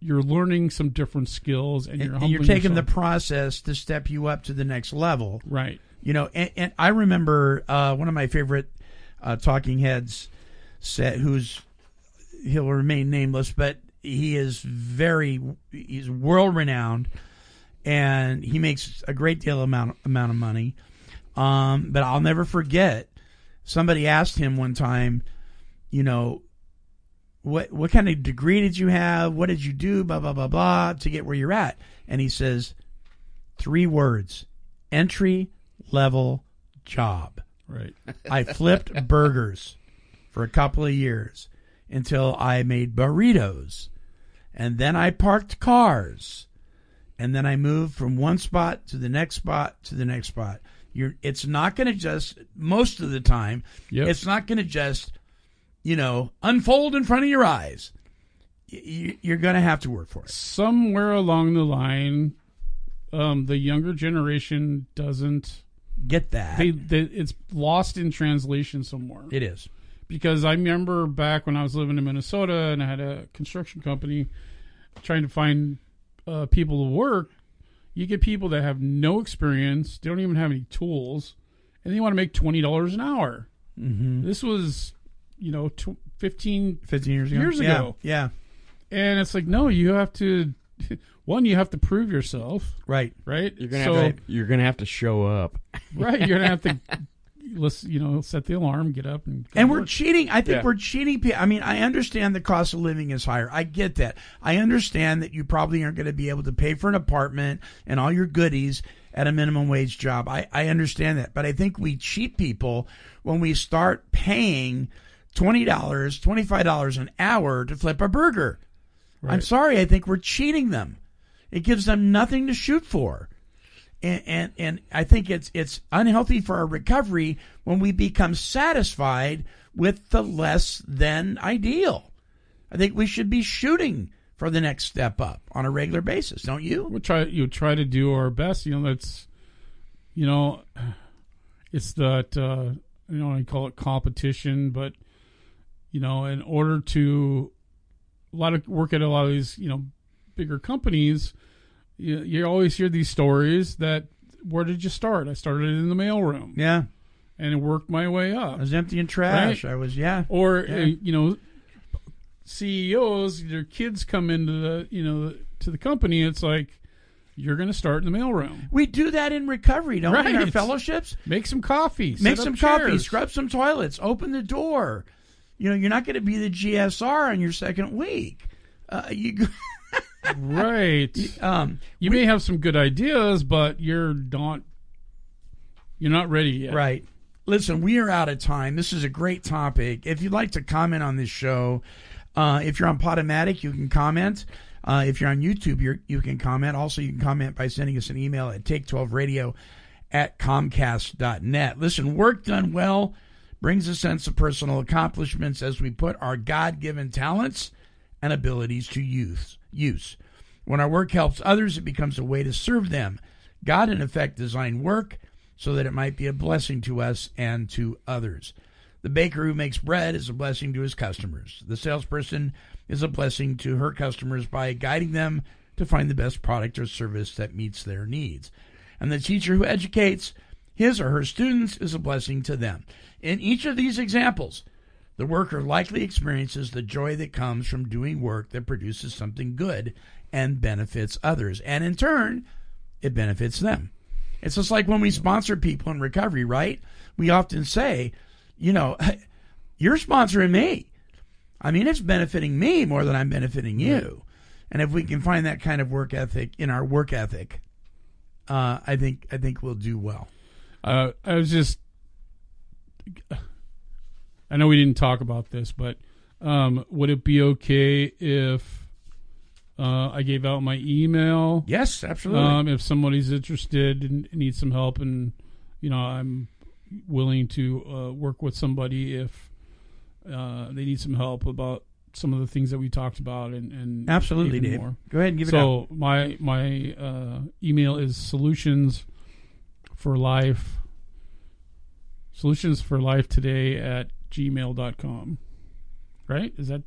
you're learning some different skills, and, And, you're and you're taking the process to step you up to the next level. right. You know, and, and I remember uh, one of my favorite uh, talking heads said, who's he'll remain nameless, but he is very he's world renowned, and he makes a great deal amount amount of money. Um, but I'll never forget somebody asked him one time, you know, what what kind of degree did you have? What did you do? Blah blah blah blah to get where you're at. And he says, three words: entry level job. Right. I flipped burgers for a couple of years until I made burritos. And then I parked cars. And then I move from one spot to the next spot to the next spot. You're it's not going to just most of the time Yep. it's not going to just you know unfold in front of your eyes. Y- y- You're going to have to work for it. somewhere along the line, um, the younger generation doesn't. Get that. They, they it's lost in translation somewhere. it is. because I remember back when I was living in Minnesota and I had a construction company trying to find uh, people to work. You get people that have no experience, they don't even have any tools, and they want to make twenty dollars an hour. Mm-hmm. This was, you know, tw- fifteen 15 years ago. Years Yeah, ago. Yeah. and it's like, no, you have to. One, you have to prove yourself, Right. right? You're gonna So- have to, you're gonna have to show up. right. You're gonna have to let's you know set the alarm, get up, and go And we're work. cheating. I think Yeah. we're cheating people. I mean, I understand the cost of living is higher. I get that. I understand that you probably aren't going to be able to pay for an apartment and all your goodies at a minimum wage job. I, I understand that. But I think we cheat people when we start paying $20, $25 an hour to flip a burger. I'm sorry. I think we're cheating them. It gives them nothing to shoot for and, and and I think it's it's unhealthy for our recovery when we become satisfied with the less than ideal. I think we should be shooting for the next step up on a regular basis, don't you? we try you try to do our best. You know, that's you know, it's that uh, you know I call it competition, but you know, in order to a lot of work at a lot of these you know bigger companies, you, you always hear these stories that where did you start? I started in the mailroom Yeah, and it worked my way up. I was emptying trash. Right. I was yeah. or Yeah. uh, you know CEOs their kids come into the you know to the company it's like you're going to start in the mailroom We do that in recovery, don't we? In our fellowships, make some coffee make some coffee, chairs. scrub some toilets, open the door. You know, you're not going to be the GSR on your second week. Uh, you, right um, you may have some good ideas but you're not you're not ready yet Right. Listen, we are out of time. This is a great topic. If you'd like to comment on this show, uh, if you're on Podomatic, you can comment. Uh, if you're on YouTube, you're, you can comment. Also, you can comment by sending us an email at take12radio at comcast.net. Listen, work done well brings a sense of personal accomplishments as we put our God given talents and abilities to use. Use. When our work helps others, it becomes a way to serve them. God, in effect, designed work so that it might be a blessing to us and to others. The baker who makes bread is a blessing to his customers. The salesperson is a blessing to her customers by guiding them to find the best product or service that meets their needs. And the teacher who educates his or her students is a blessing to them. In each of these examples, the worker likely experiences the joy that comes from doing work that produces something good and benefits others. And in turn, it benefits them. It's just like when we sponsor people in recovery, right? We often say, you know, you're sponsoring me. I mean, it's benefiting me more than I'm benefiting you. And if we can find that kind of work ethic in our work ethic, uh, I think I think we'll do well. uh, i was just i know we didn't talk about this but um, would it be okay if uh, i gave out my email Yes, absolutely. um, if somebody's interested and needs some help and you know i'm willing to uh, work with somebody if uh, they need some help about some of the things that we talked about and, and absolutely, Dave. more. Go ahead and give it so my my uh, email is solutions for life solutions for life today at gmail.com right is that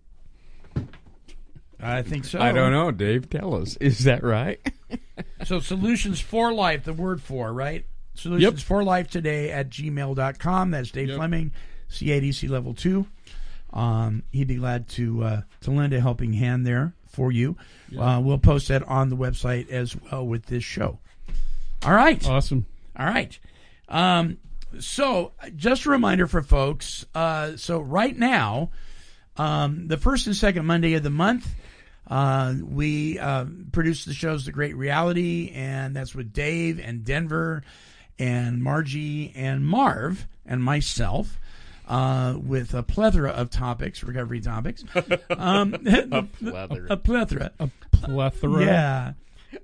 I think so. I don't know, Dave. Tell us. Is that right? So solutions for life, the word for, right? Solutions for life today at gmail.com. That's Dave Yep. Fleming, CADC level two. Um, he'd be glad to uh, to lend a helping hand there for you. Uh, we'll post that on the website as well with this show. All right. awesome All right. Um, so, just a reminder for folks. Uh, so, right now, um, the first and second Monday of the month, uh, we uh, produce the shows The Great Reality, and that's with Dave and Denver and Margie and Marv and myself. Uh, with a plethora of topics, recovery topics. Um, a Leather. a plethora. a plethora Yeah.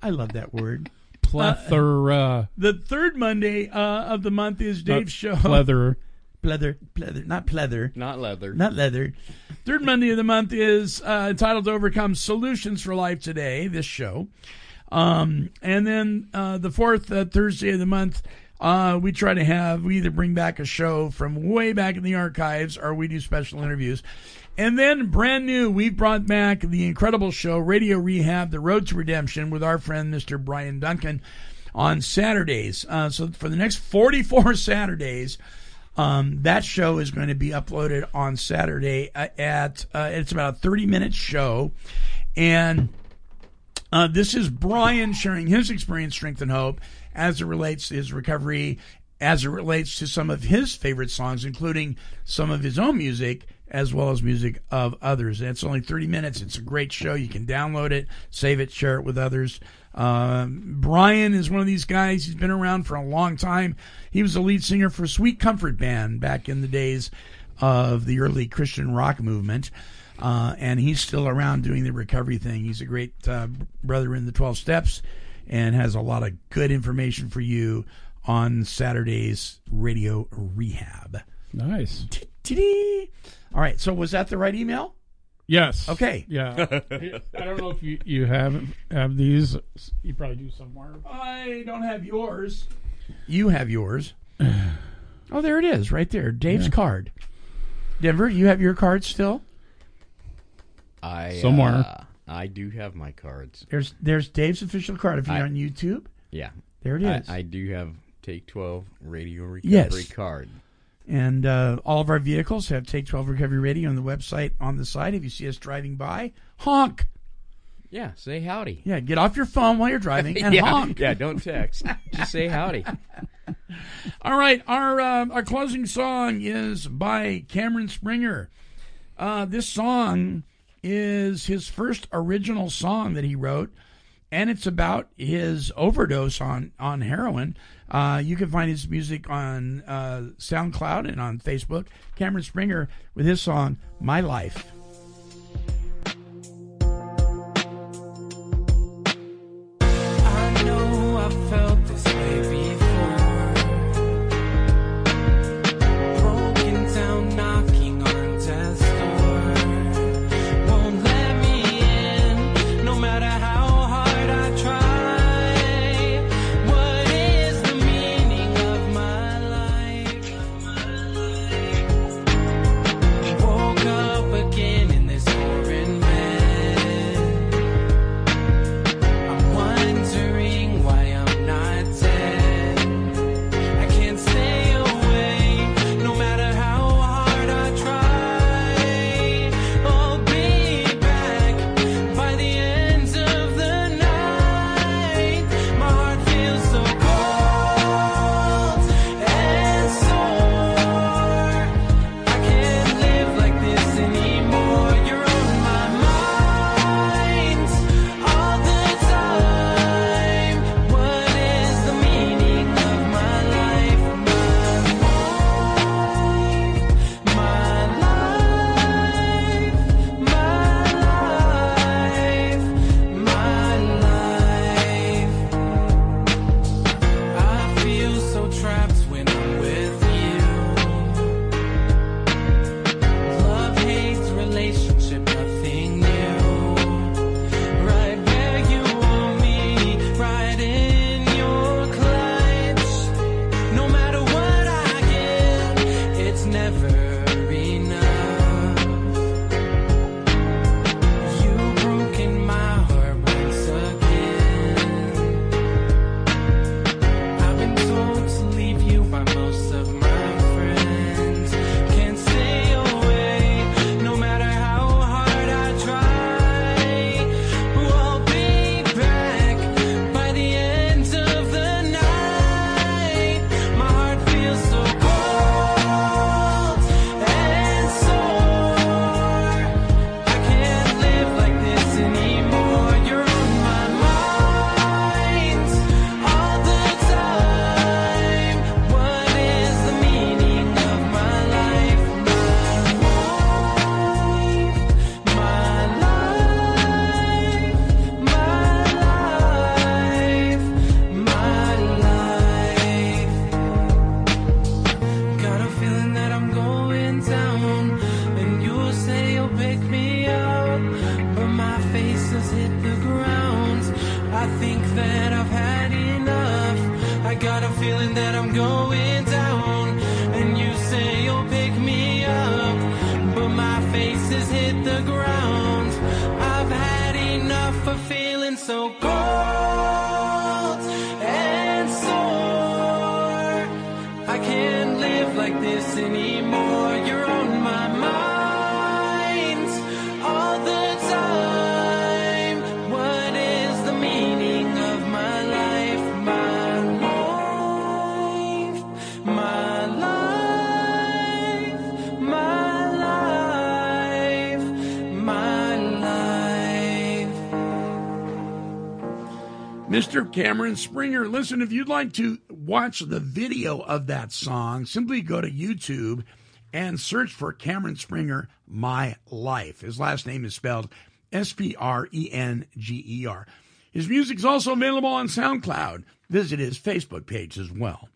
I love that word. Plethora The third Monday uh, of the month is Dave's show. pleather Pleather, pleather, not pleather, Not leather. not leather. Third Monday of the month is uh, entitled to Overcome Solutions for Life Today, this show. Um, and then uh, the fourth uh, Thursday of the month, uh, we try to have, we either bring back a show from way back in the archives or we do special interviews. And then brand new, we've brought back the incredible show, Radio Rehab, The Road to Redemption, with our friend Mr. Bryan Duncan on Saturdays. Uh, so for the next 44 Saturdays, um, that show is going to be uploaded on Saturday uh, at, uh, it's about a 30 minute show. And uh, this is Bryan sharing his experience, strength, and hope as it relates to his recovery as it relates to some of his favorite songs, including some of his own music as well as music of others. And it's only 30 minutes. It's a great show. You can download it, save it, share it with others. Um, Bryan is one of these guys. He's been around for a long time. He was the lead singer for Sweet Comfort Band back in the days of the early Christian rock movement. Uh, and he's still around doing the recovery thing. He's a great uh, brother in the 12 steps and has a lot of good information for you on Saturday's Radio Rehab. Nice. All right. So was that the right email? Yes. Okay. Yeah. I don't know if you, you have have these. You probably do somewhere. I don't have yours. You have yours. oh, there it is, right there. Dave's card. Denver, you have your card still? I Somewhere. uh, I do have my cards. There's there's Dave's official card. If you're I- on YouTube, Yeah, there it is. I. I do have Take Twelve Radio Recovery Yes. card. and uh, all of our vehicles have Take 12 Recovery Radio on the website on the side. If you see us driving by, honk. Yeah, say howdy. Yeah, get off your phone while you're driving and yeah, honk. yeah, don't text. Just say howdy. All right, our uh, our closing song is by Cameron Sprenger. Uh, this song is his first original song that he wrote, and it's about his overdose on on heroin. Uh, you can find his music on uh, SoundCloud and on Facebook. Cameron Sprenger with his song "My Life." Mr. Cameron Sprenger. Listen, if you'd like to watch the video of that song, simply go to YouTube and search for Cameron Sprenger, My Life. His last name is spelled S P R E N G E R. His music is also available on SoundCloud. Visit his Facebook page as well.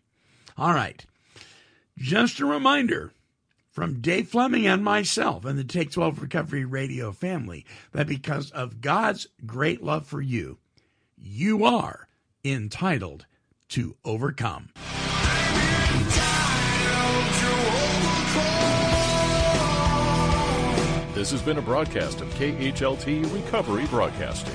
All right. Just a reminder from Dave Fleming and myself and the Take 12 Recovery Radio family that because of God's great love for you, you are entitled to overcome. This has been a broadcast of KHLT Recovery Broadcasting.